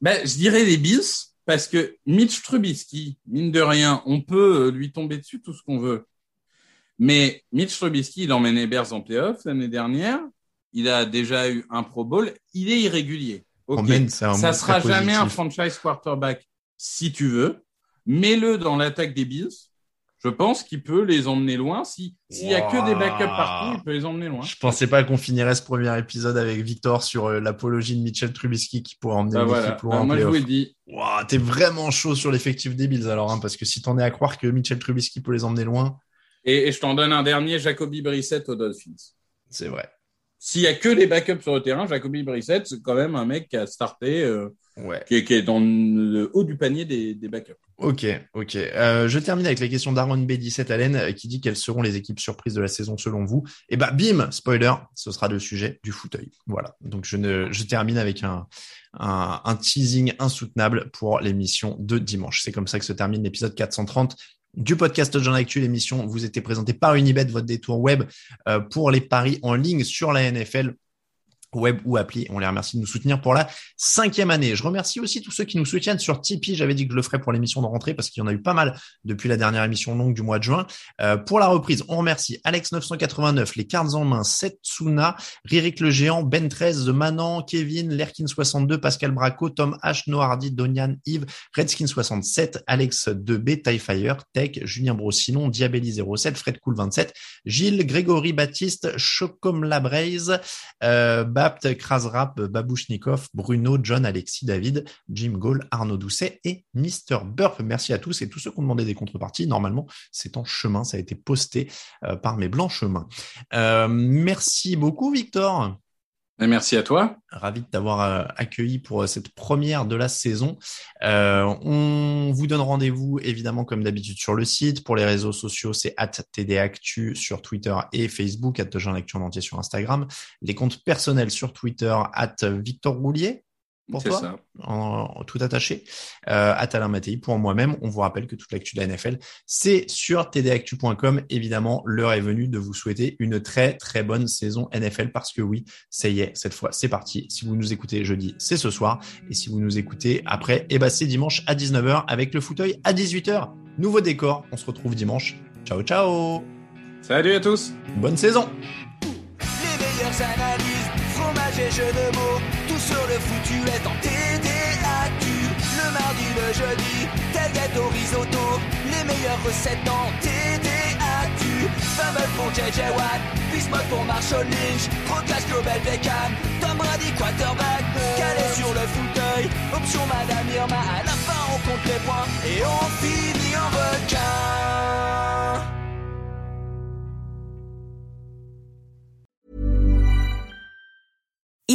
Ben, je dirais les Bills parce que Mitch Trubisky, mine de rien, on peut euh, lui tomber dessus tout ce qu'on veut. Mais Mitch Trubisky, il emmène les Bears en playoff l'année dernière. Il a déjà eu un Pro Bowl. Il est irrégulier. Ça mot sera jamais un franchise quarterback si tu veux. mets-le dans l'attaque des Bills. Je pense qu'il peut les emmener loin. S'il n'y a que des backups partout, il peut les emmener loin. Je pensais pas qu'on finirait ce premier épisode avec Victor sur euh, l'apologie de Mitchell Trubisky qui pourrait emmener Bah l'équipe voilà. loin Bah, moi, je vous l'ai dit. Ouah, T'es vraiment chaud sur l'effectif des Bills alors, hein, parce que si t'en es à croire que Mitchell Trubisky peut les emmener loin, Et, et je t'en donne un dernier, Jacoby Brissett aux Dolphins. c'est vrai. S'il y a que des backups sur le terrain, Jacoby Brissett, c'est quand même un mec qui a starté, euh, Ouais. qui, est, qui est dans le haut du panier des, des backups. Ok, ok. Euh, je termine avec la question d'Aaron B17 Allen euh, qui dit quelles seront les équipes surprises de la saison selon vous. Et bah bim, spoiler, ce sera le sujet du fauteuil. Voilà. Donc je ne, je termine avec un, un, un teasing insoutenable pour l'émission de dimanche. C'est comme ça que se termine l'épisode 430 du podcast John Actu. L'émission vous était présentée par Unibet, votre détour web euh, pour les paris en ligne sur la NFL web ou appli. On les remercie de nous soutenir pour la cinquième année. Je remercie aussi tous ceux qui nous soutiennent sur Tipeee. J'avais dit que je le ferais pour l'émission de rentrée parce qu'il y en a eu pas mal depuis la dernière émission longue du mois de juin. Euh, pour la reprise, on remercie Alex989, les cartes en main, Setsuna, Ririk le géant, Ben 13, The Manan, Kevin, Lerkin 62, Pascal Braco, Tom H, Nohardy, Donian, Yves, Redskin 67, Alex 2B, Tyfire, Tech, Julien Brossinon, Diabelli 07, Fred Cool 27, Gilles, Grégory Baptiste, Chocom Labraise, euh, Bapt, Krasrap, Babouchnikov, Bruno, John, Alexis, David, Jim Gaulle, Arnaud Doucet et Mr. Burp. Merci à tous et tous ceux qui ont demandé des contreparties. Normalement, c'est en chemin. Ça a été posté euh, par mes blancs chemins. Euh, merci beaucoup, Victor. Et merci à toi. Ravi de t'avoir euh, accueilli pour euh, cette première de la saison. Euh, on vous donne rendez-vous évidemment comme d'habitude sur le site. Pour les réseaux sociaux, c'est @tdactu sur Twitter et Facebook, en entier sur Instagram. Les comptes personnels sur Twitter @victor Roulier pour toi, ça. en, en tout attaché. Euh, Alain Mattei pour moi-même. On vous rappelle que toute l'actu de la NFL, c'est sur tdactu.com. Évidemment, l'heure est venue de vous souhaiter une très très bonne saison NFL parce que oui, ça y est, cette fois, c'est parti. Si vous nous écoutez jeudi, c'est ce soir. Et si vous nous écoutez après, eh ben, c'est dimanche à 19h avec le fauteuil à 18h. Nouveau décor. On se retrouve dimanche. Ciao, ciao. Salut à tous. Bonne saison. Les meilleures analyses, fromage et jeux de mots, tout sur le foutu est en TDAQ. Le mardi, le jeudi, tel gâteau risotto, les meilleures recettes en TDAQ. Fumble pour JJ Watt, Bismuth pour Marshall Lynch, Procast Global Beckham, Tom Brady quarterback, calé sur le fauteuil, option Madame Irma, à la fin on compte les points et on finit en requin.